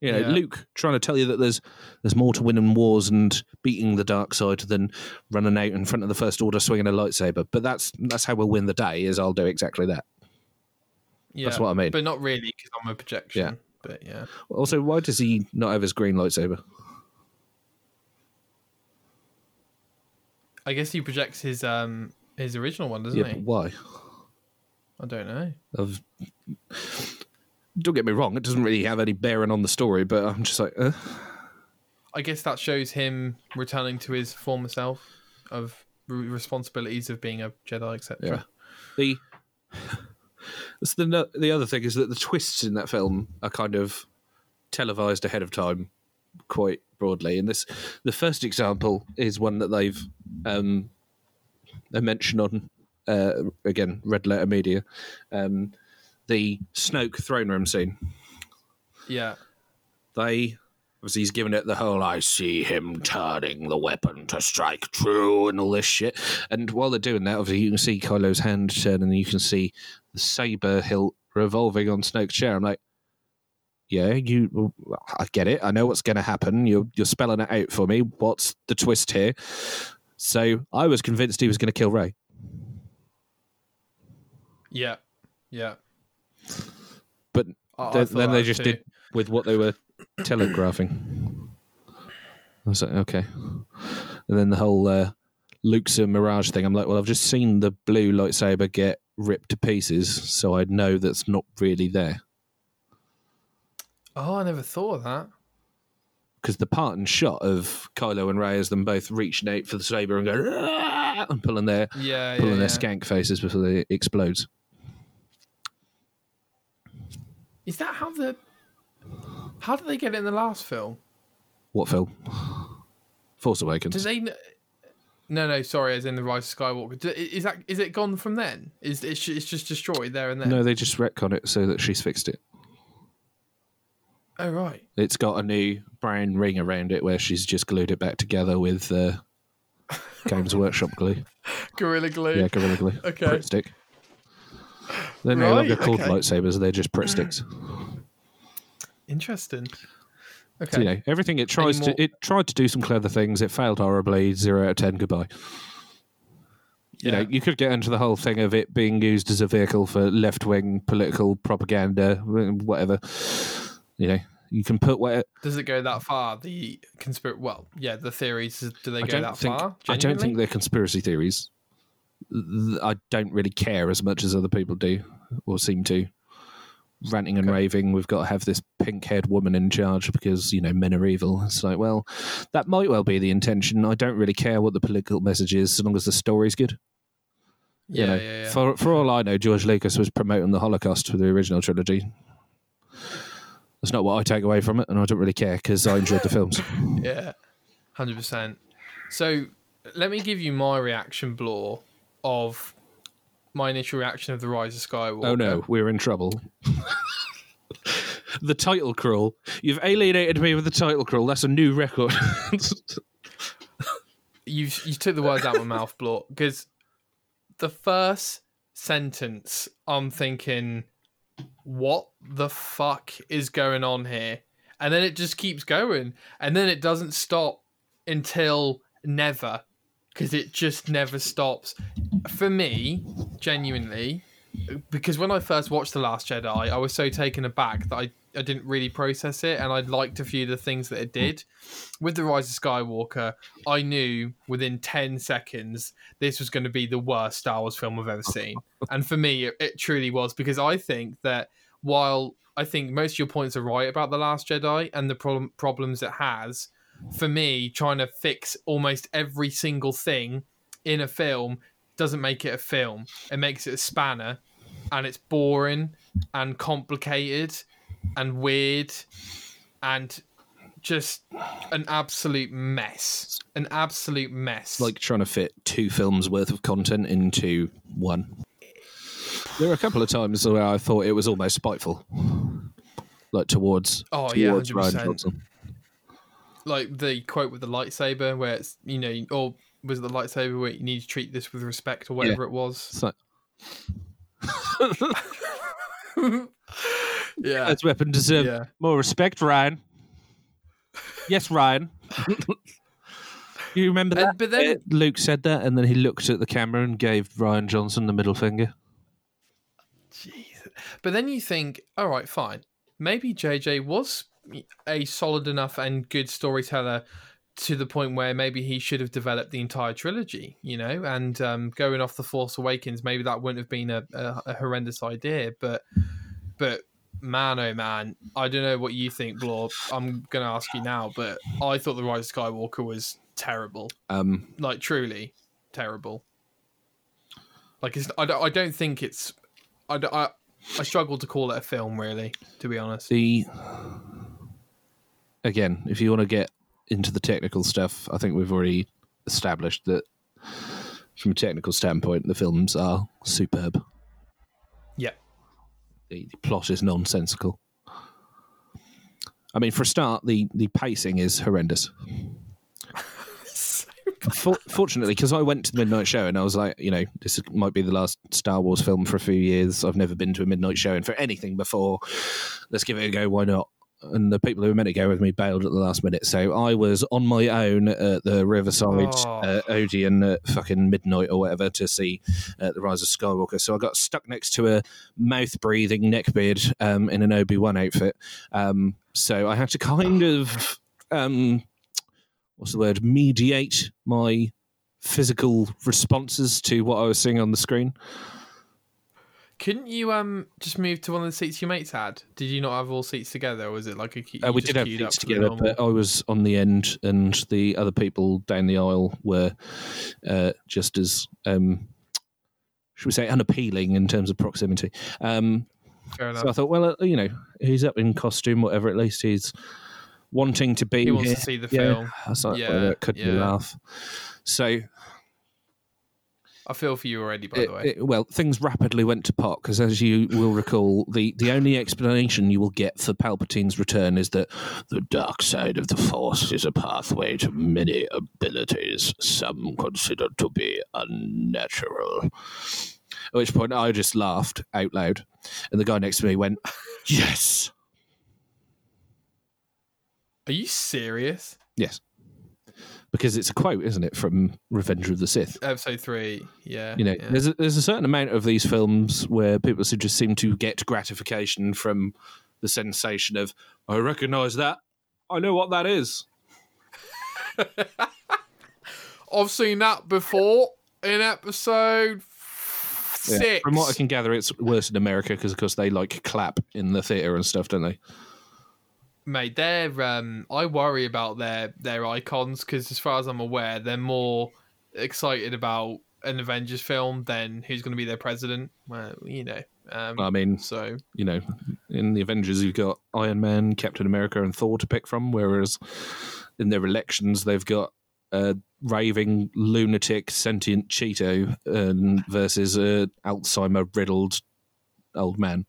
You know, Yeah. Luke trying to tell you that there's there's more to winning wars and beating the dark side than running out in front of the First Order swinging a lightsaber. But that's that's how we'll win the day. Is I'll do exactly that. Yeah. what I mean. But not really because I'm a projection. Yeah. But yeah. Also, why does he not have his green lightsaber? I guess he projects his um his original one, doesn't Yeah, he? but why? I don't know. Of don't get me wrong, it doesn't really have any bearing on the story, but I'm just like, uh, I guess that shows him returning to his former self of re- responsibilities of being a Jedi, etc. Yeah. the that's the the other thing is that the twists in that film are kind of televised ahead of time quite broadly and this the first example is one that they've um they mention on uh again red letter media um the snoke throne room scene Yeah. they obviously he's given it the whole I see him turning the weapon to strike true and all this shit. And while they're doing that, obviously you can see Kylo's hand turn and you can see the saber hilt revolving on Snoke's chair. I'm like, yeah, you, I get it. I know what's going to happen. You're you're spelling it out for me. What's the twist here? So I was convinced he was going to kill Rey. Yeah. Yeah. But then, then they just too. did with what they were telegraphing. I was like, okay. And then the whole uh, Luke's a Mirage thing. I'm like, well, I've just seen the blue lightsaber get ripped to pieces, so I know that's not really there. Oh, I never thought of that. Because the part and shot of Kylo and Rey as them both reaching out for the saber and going and pulling their Yeah, pulling yeah, their yeah. skank faces before they explodes. Is that how the? How did they get it in the last film? What film? Force Awakens. Did they? No, no, sorry. As in the Rise of Skywalker. Is that is it gone from then? Is it's it's just destroyed there and then? No, they just retcon it so that she's fixed it. Oh right. It's got a new brown ring around it where she's just glued it back together with uh, Games Workshop glue. Gorilla glue. Yeah, Gorilla Glue. Okay. Pritt stick. They're no Right, longer called okay. lightsabers, they're just Pritt sticks. Interesting. So, Okay. you know, everything it tries to, it tried to do some clever things. It failed horribly. Zero out of ten. Goodbye. You know, you could get into the whole thing of it being used as a vehicle for left wing political propaganda, whatever. You know, you can put what Does it go that far? The conspiracy. Well, yeah. The theories. Do they I go that think far? I don't think they're conspiracy theories. I don't really care as much as other people do, or seem to. Ranting and Okay. raving, we've got to have this pink-haired woman in charge because you know men are evil. It's like, well, that might well be the intention. I don't really care what the political message is, so long as the story's good. You Yeah, know, yeah, yeah. For for all I know, George Lucas was promoting the Holocaust for the original trilogy. That's not what I take away from it, and I don't really care because I enjoyed the films. Yeah, hundred percent. So let me give you my reaction, Bloor, of my initial reaction of the Rise of Skywalker. Oh no, we're in trouble. the title crawl. You've alienated me with the title crawl. That's a new record. you you took the words out of my mouth, Bloor, because the first sentence, I'm thinking, what the fuck is going on here? And then it just keeps going, and then it doesn't stop until never, because it just never stops. For me, genuinely, because when I first watched The Last Jedi, I was so taken aback that I, I didn't really process it, and I liked a few of the things that it did. With The Rise of Skywalker, I knew within 10 seconds this was going to be the worst Star Wars film I've ever seen. and for me, it, it truly was, because I think that while I think most of your points are right about The Last Jedi and the problem, problems it has, for me, trying to fix almost every single thing in a film doesn't make it a film. It makes it a spanner, and it's boring and complicated and weird and just an absolute mess. An absolute mess. like trying to fit two films worth of content into one. There were a couple of times where I thought it was almost spiteful, like towards Oh, yeah, towards Rian 100%. Johnson. like the quote with the lightsaber, where it's you know, or was it the lightsaber where you need to treat this with respect or whatever it was? It's like Yeah, that's weapon deserve yeah. more respect, Rian. Yes, Rian. you remember And- that? but then- Luke said that, and then he looked at the camera and gave Rian Johnson the middle finger. Jeez. But then you think, all right, fine. Maybe JJ was a solid enough and good storyteller to the point where maybe he should have developed the entire trilogy, you know, and um, going off the Force Awakens, maybe that wouldn't have been a, a, a horrendous idea. But, but man, oh man, I don't know what you think, Bloor. I'm gonna ask you now, but I thought the Rise of Skywalker was terrible, Um, like truly terrible. Like it's, I don't, I don't think it's, I, I, I struggle to call it a film, really, to be honest. the again, if you want to get into the technical stuff, I think we've already established that from a technical standpoint, the films are superb. Yeah, The, the plot is nonsensical. I mean, for a start, the the pacing is horrendous. For, fortunately, because I went to the midnight show and I was like, you know, this might be the last Star Wars film for a few years. I've never been to a midnight show and for anything before. Let's give it a go. Why not? And the people who were meant to go with me bailed at the last minute, so I was on my own at the Riverside Oh. uh, Odeon at fucking midnight or whatever to see uh, the Rise of Skywalker. So I got stuck next to a mouth-breathing neckbeard um, in an Obi Wan outfit. Um, so I had to kind of um, what's the word mediate my physical responses to what I was seeing on the screen. Couldn't you um just move to one of the seats your mates had? Did you not have all seats together, or was it like a? Uh, we did have seats together, but I was on the end, and the other people down the aisle were uh, just as, um, should we say, unappealing in terms of proximity. Um, Fair enough. so I thought, well, uh, you know, he's up in costume, whatever. At least he's wanting to be. he wants here. to see the Yeah, film. I like, Yeah, well, that could be laugh. So I feel for you already, by it- the way. it- well, things rapidly went to pot because, as you will recall, the, the only explanation you will get for Palpatine's return is that the dark side of the Force is a pathway to many abilities some consider to be unnatural. At which point, I just laughed out loud, and the guy next to me went, "Yes, Are you serious? yes," because it's a quote, isn't it, from Revenge of the Sith? Episode three. Yeah. you know yeah. there's a, there's a certain amount of these films where people just seem to get gratification from the sensation of i recognize that i know what that is I've seen that before in episode Yeah. six. from what i can gather it's worse in america because of course they like clap in the theater and stuff don't they Mate, they're um I worry about their their icons because as far as I'm aware, they're more excited about an Avengers film than who's going to be their president. Well, you know. Um, i mean so you know in the avengers you've got iron man captain america and thor to pick from whereas in their elections they've got a raving lunatic sentient cheeto um, versus a alzheimer riddled old man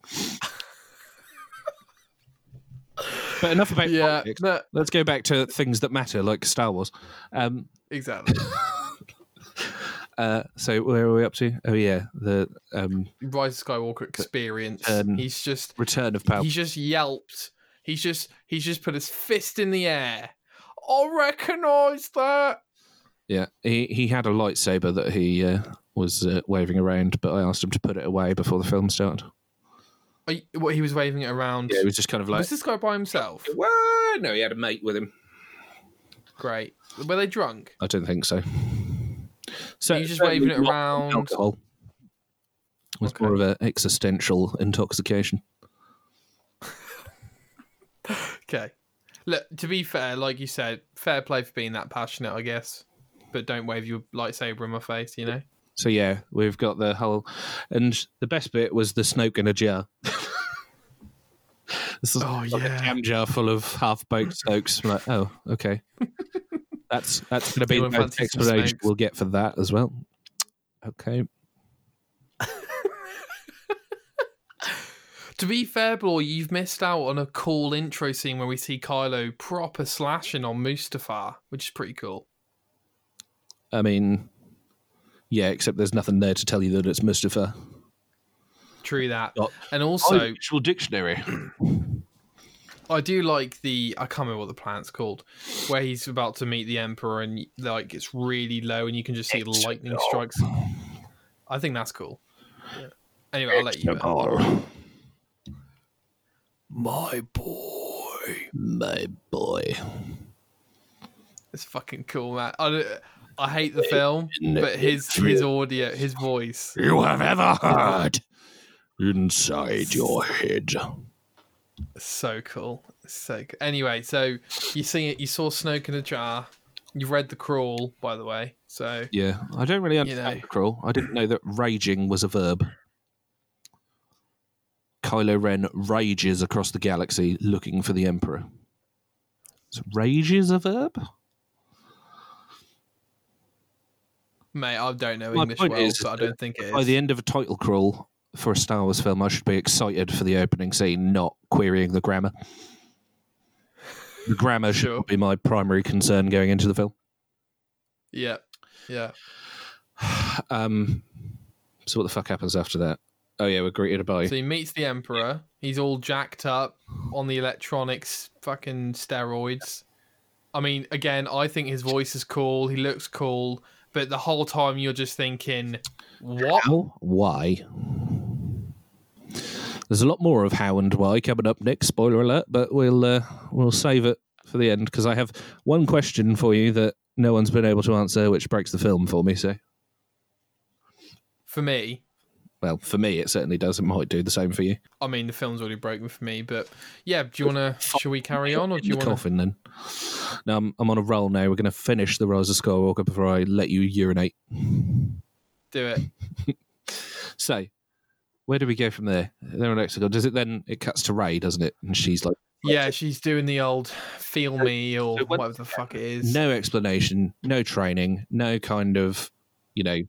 but enough about yeah, politics. no, let's go back to things that matter like star wars um, exactly. uh, so where are we up to oh yeah the um, Rise of Skywalker experience. Um, he's just return of power he's just yelped. He's just he's just put his fist in the air. I recognise that. Yeah, he he had a lightsaber that he uh, was uh, waving around, but I asked him to put it away before the film started. You- what he was waving it around. Yeah, he was just kind of like, was this guy by himself? "What?" No, he had a mate with him. Great. Were they drunk? I don't think so. So was just waving it around. Alcohol. It was Okay. more of an existential intoxication. Okay. Look, to be fair, like you said, fair play for being that passionate, I guess. But don't wave your lightsaber in my face, you know? So yeah, we've got the whole, and the best bit was the Snoke in a jar. this is Oh, like yeah. a jam jar full of half-baked Snokes. I'm like, oh, okay, that's that's going to be the explanation we'll get for that as well. Okay, To be fair, Bloor, you've missed out on a cool intro scene where we see Kylo proper slashing on Mustafar, which is pretty cool. I mean, yeah, except there's nothing there to tell you that it's Mustafar. True that. Got And also, actual dictionary. I do like the I can't remember what the planet's called, where he's about to meet the Emperor and like it's really low and you can just see the lightning strikes. I think that's cool. Anyway, I'll let you. Go. My boy, my boy. It's fucking cool, man. I, don't- I hate the film, but his his audio, his voice. You have ever heard inside your head. So cool. So co- anyway, so you see it. You saw Snoke in a jar. You've read the crawl, by the way. So Yeah, I don't really understand know. the crawl. I didn't know that raging was a verb. Kylo Ren rages across the galaxy looking for the Emperor. So rage Is a verb? Mate, I don't know My English well, is but I don't think it By the end of a title crawl for a Star Wars film, I should be excited for the opening scene, not querying the grammar. The grammar should Sure. not be my primary concern going into the film. yeah, yeah. Um, so what the fuck happens after that? Oh yeah, we're greeted by So he meets the Emperor. He's all jacked up on the electronics, fucking steroids. I mean, again, I think his voice is cool. He looks cool, but the whole time you're just thinking, what? how, why. There's a lot more of how and why coming up next. Spoiler alert, but we'll uh, we'll save it for the end because I have one question for you that no one's been able to answer, which breaks the film for me. So, For me, well, for me, it certainly does. It might do the same for you. I mean, the film's already broken for me, but yeah. Do you want to? Should we carry on, or do you want to? coffin then? Now I'm, I'm on a roll now. We're going to finish the Rise of Skywalker before I let you urinate. Do it. So, where do we go from there? They're on Exegol. Does it then? It cuts to Rey, doesn't it? And she's like, Yeah, she's doing the old feel me or so whatever the fuck it is. no explanation, no training, no kind of, you know,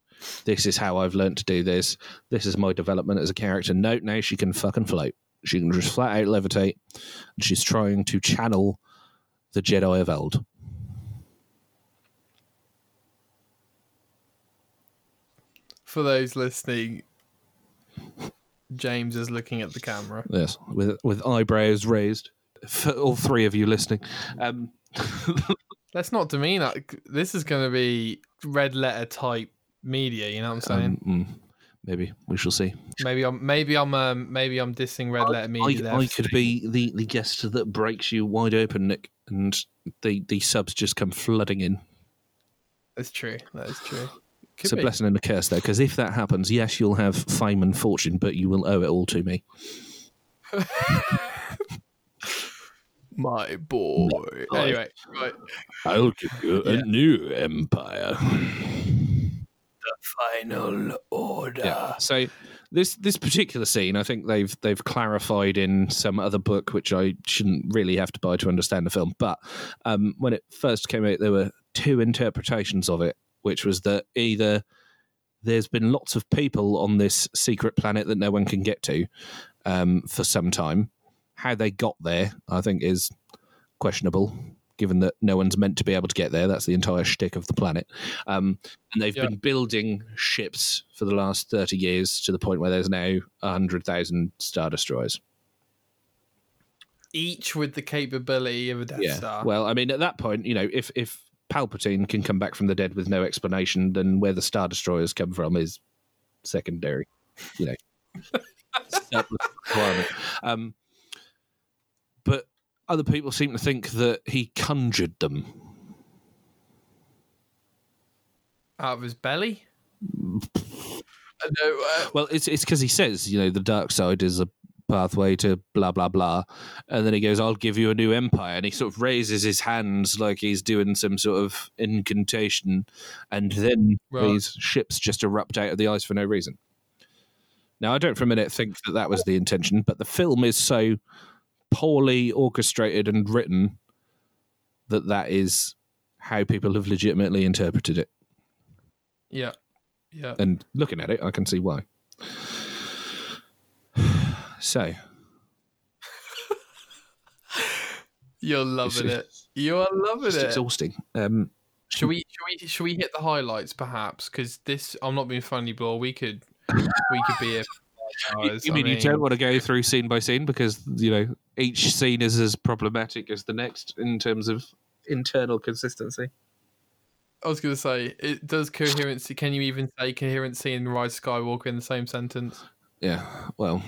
this is how I've learned to do this. This is my development as a character. No, now she can fucking float. She can just flat out levitate. And she's trying to channel the Jedi of old. For those listening, James is looking at the camera. Yes, with with eyebrows raised. For all three of you listening, um, Let's not demean that. This is going to be red letter type media. You know what I'm saying? um, mm, maybe we shall see. maybe I'm maybe I'm um, maybe I'm dissing red letter media. I, there. I could be the, the guest that breaks you wide open, Nic, and the, the subs just come flooding in. That's true. That is true. Could It's a blessing and a curse, though, because if that happens, yes, you'll have fame and fortune, but you will owe it all to me. My boy. Anyway, right. I'll give you a new empire. Final order. Yeah. So this this particular scene, I think they've they've clarified in some other book, which I shouldn't really have to buy to understand the film. But um, when it first came out, there were two interpretations of it, which was that either there's been lots of people on this secret planet that no one can get to um, for some time. How they got there, I think, is questionable. Given that no one's meant to be able to get there, that's the entire shtick of the planet. Um, and they've Yeah. been building ships for the last 30 years to the point where there's now 100,000 Star Destroyers. Each with the capability of a Death Star. Well, I mean, at that point, you know, if, if Palpatine can come back from the dead with no explanation, then where the Star Destroyers come from is secondary, you know. Um, other people seem to think that he conjured them. Out of his belly. No, uh, Well, it's it's because he says, you know, the dark side is a pathway to blah blah blah, and then he goes, "I'll give you a new empire," and he sort of raises his hands like he's doing some sort of incantation, and then Right. these ships just erupt out of the ice for no reason. Now, I don't for a minute think that that was the intention, but the film is so poorly orchestrated and written that that is how people have legitimately interpreted it. yeah, yeah. And looking at it, I can see why. So, You're loving it. You are loving it. it's it. exhausting. Um, Should we? Should we? Should we hit the highlights, perhaps? Because this, I'm not being funny, but We could, we could be here. You, hours. you I mean, you don't want to go through scene by scene because you know each scene is as problematic as the next in terms of internal consistency. I was going to say, it does coherency. Can you even say coherency and Rise Skywalker in the same sentence? Yeah. Well,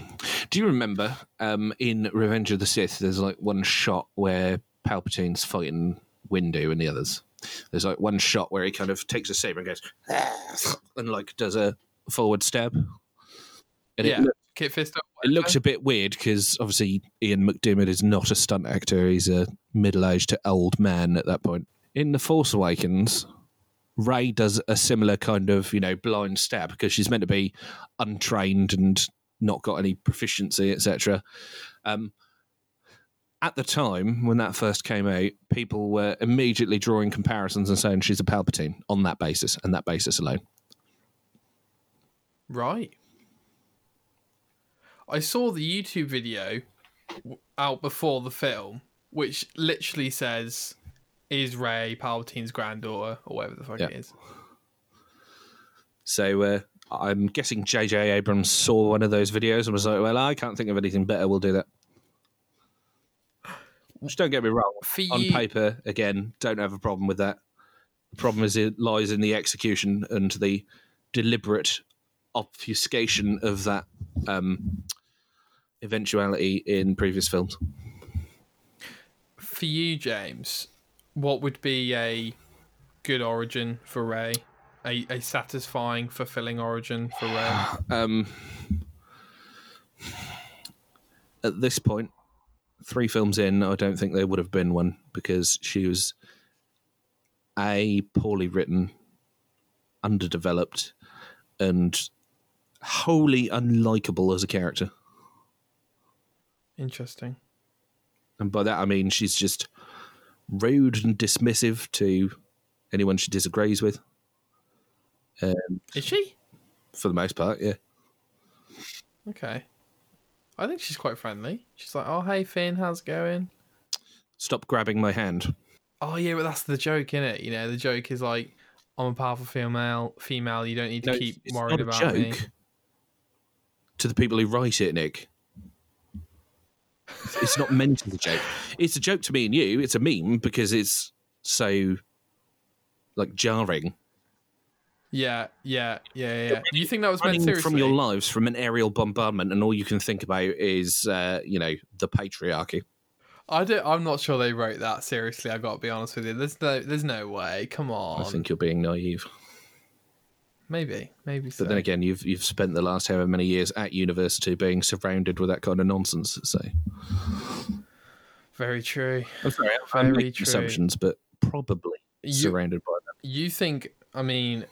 do you remember um, in Revenge of the Sith? There's like one shot where Palpatine's fighting Windu and the others, There's like one shot where he kind of takes a saber and goes and like does a forward step. And yeah, it, Kit Fisto. it looks a bit weird because obviously Ian McDiarmid is not a stunt actor. He's a middle-aged to old man at that point. In The Force Awakens, Rey does a similar kind of, you know, blind stab because she's meant to be untrained and not got any proficiency, etc. Um, at the time when that first came out, people were immediately drawing comparisons and saying she's a Palpatine on that basis and that basis alone. Right. I saw the YouTube video out before the film, which literally says, "Is Rey Palpatine's granddaughter or whatever the fuck Yeah. it is?" So uh, I'm guessing J.J. Abrams saw one of those videos and was like, "Well, I can't think of anything better. We'll do that." Which don't get me wrong. For On you, paper, again, don't have a problem with that. The problem is it lies in the execution and the deliberate obfuscation of that um, eventuality in previous films. for you, James, what would be a good origin for Rey? A, a satisfying, fulfilling origin for Rey? Um, at this point, three films in, I don't think there would have been one because she was a poorly written, underdeveloped, and wholly unlikable as a character. Interesting. And by that I mean she's just rude and dismissive to anyone she disagrees with. Um, Is she? for the most part, yeah. Okay. I think she's quite friendly. She's like, "Oh, hey Finn, how's it going?" Stop grabbing my hand. Oh yeah, but that's the joke, is it? You know, the joke is like, I'm a powerful female. Female, you don't need to No, keep worried about joke me. To the people who write it, Nic. It's not meant as a joke. It's a joke to me and you. It's a meme because it's so like jarring. Yeah, yeah, yeah, yeah. yeah. You think that was meant seriously? from your lives from an aerial bombardment, and all you can think about is, uh, you know, the patriarchy. I don't. I'm not sure they wrote that seriously. I've got to be honest with you. There's no. There's no way. Come on. I think you're being naive. Maybe. Maybe. So. But then again, you've you've spent the last however many years at university being surrounded with that kind of nonsense. So very true. I'm sorry, I'm Very making true. assumptions, but probably You surrounded by that. you think? I mean,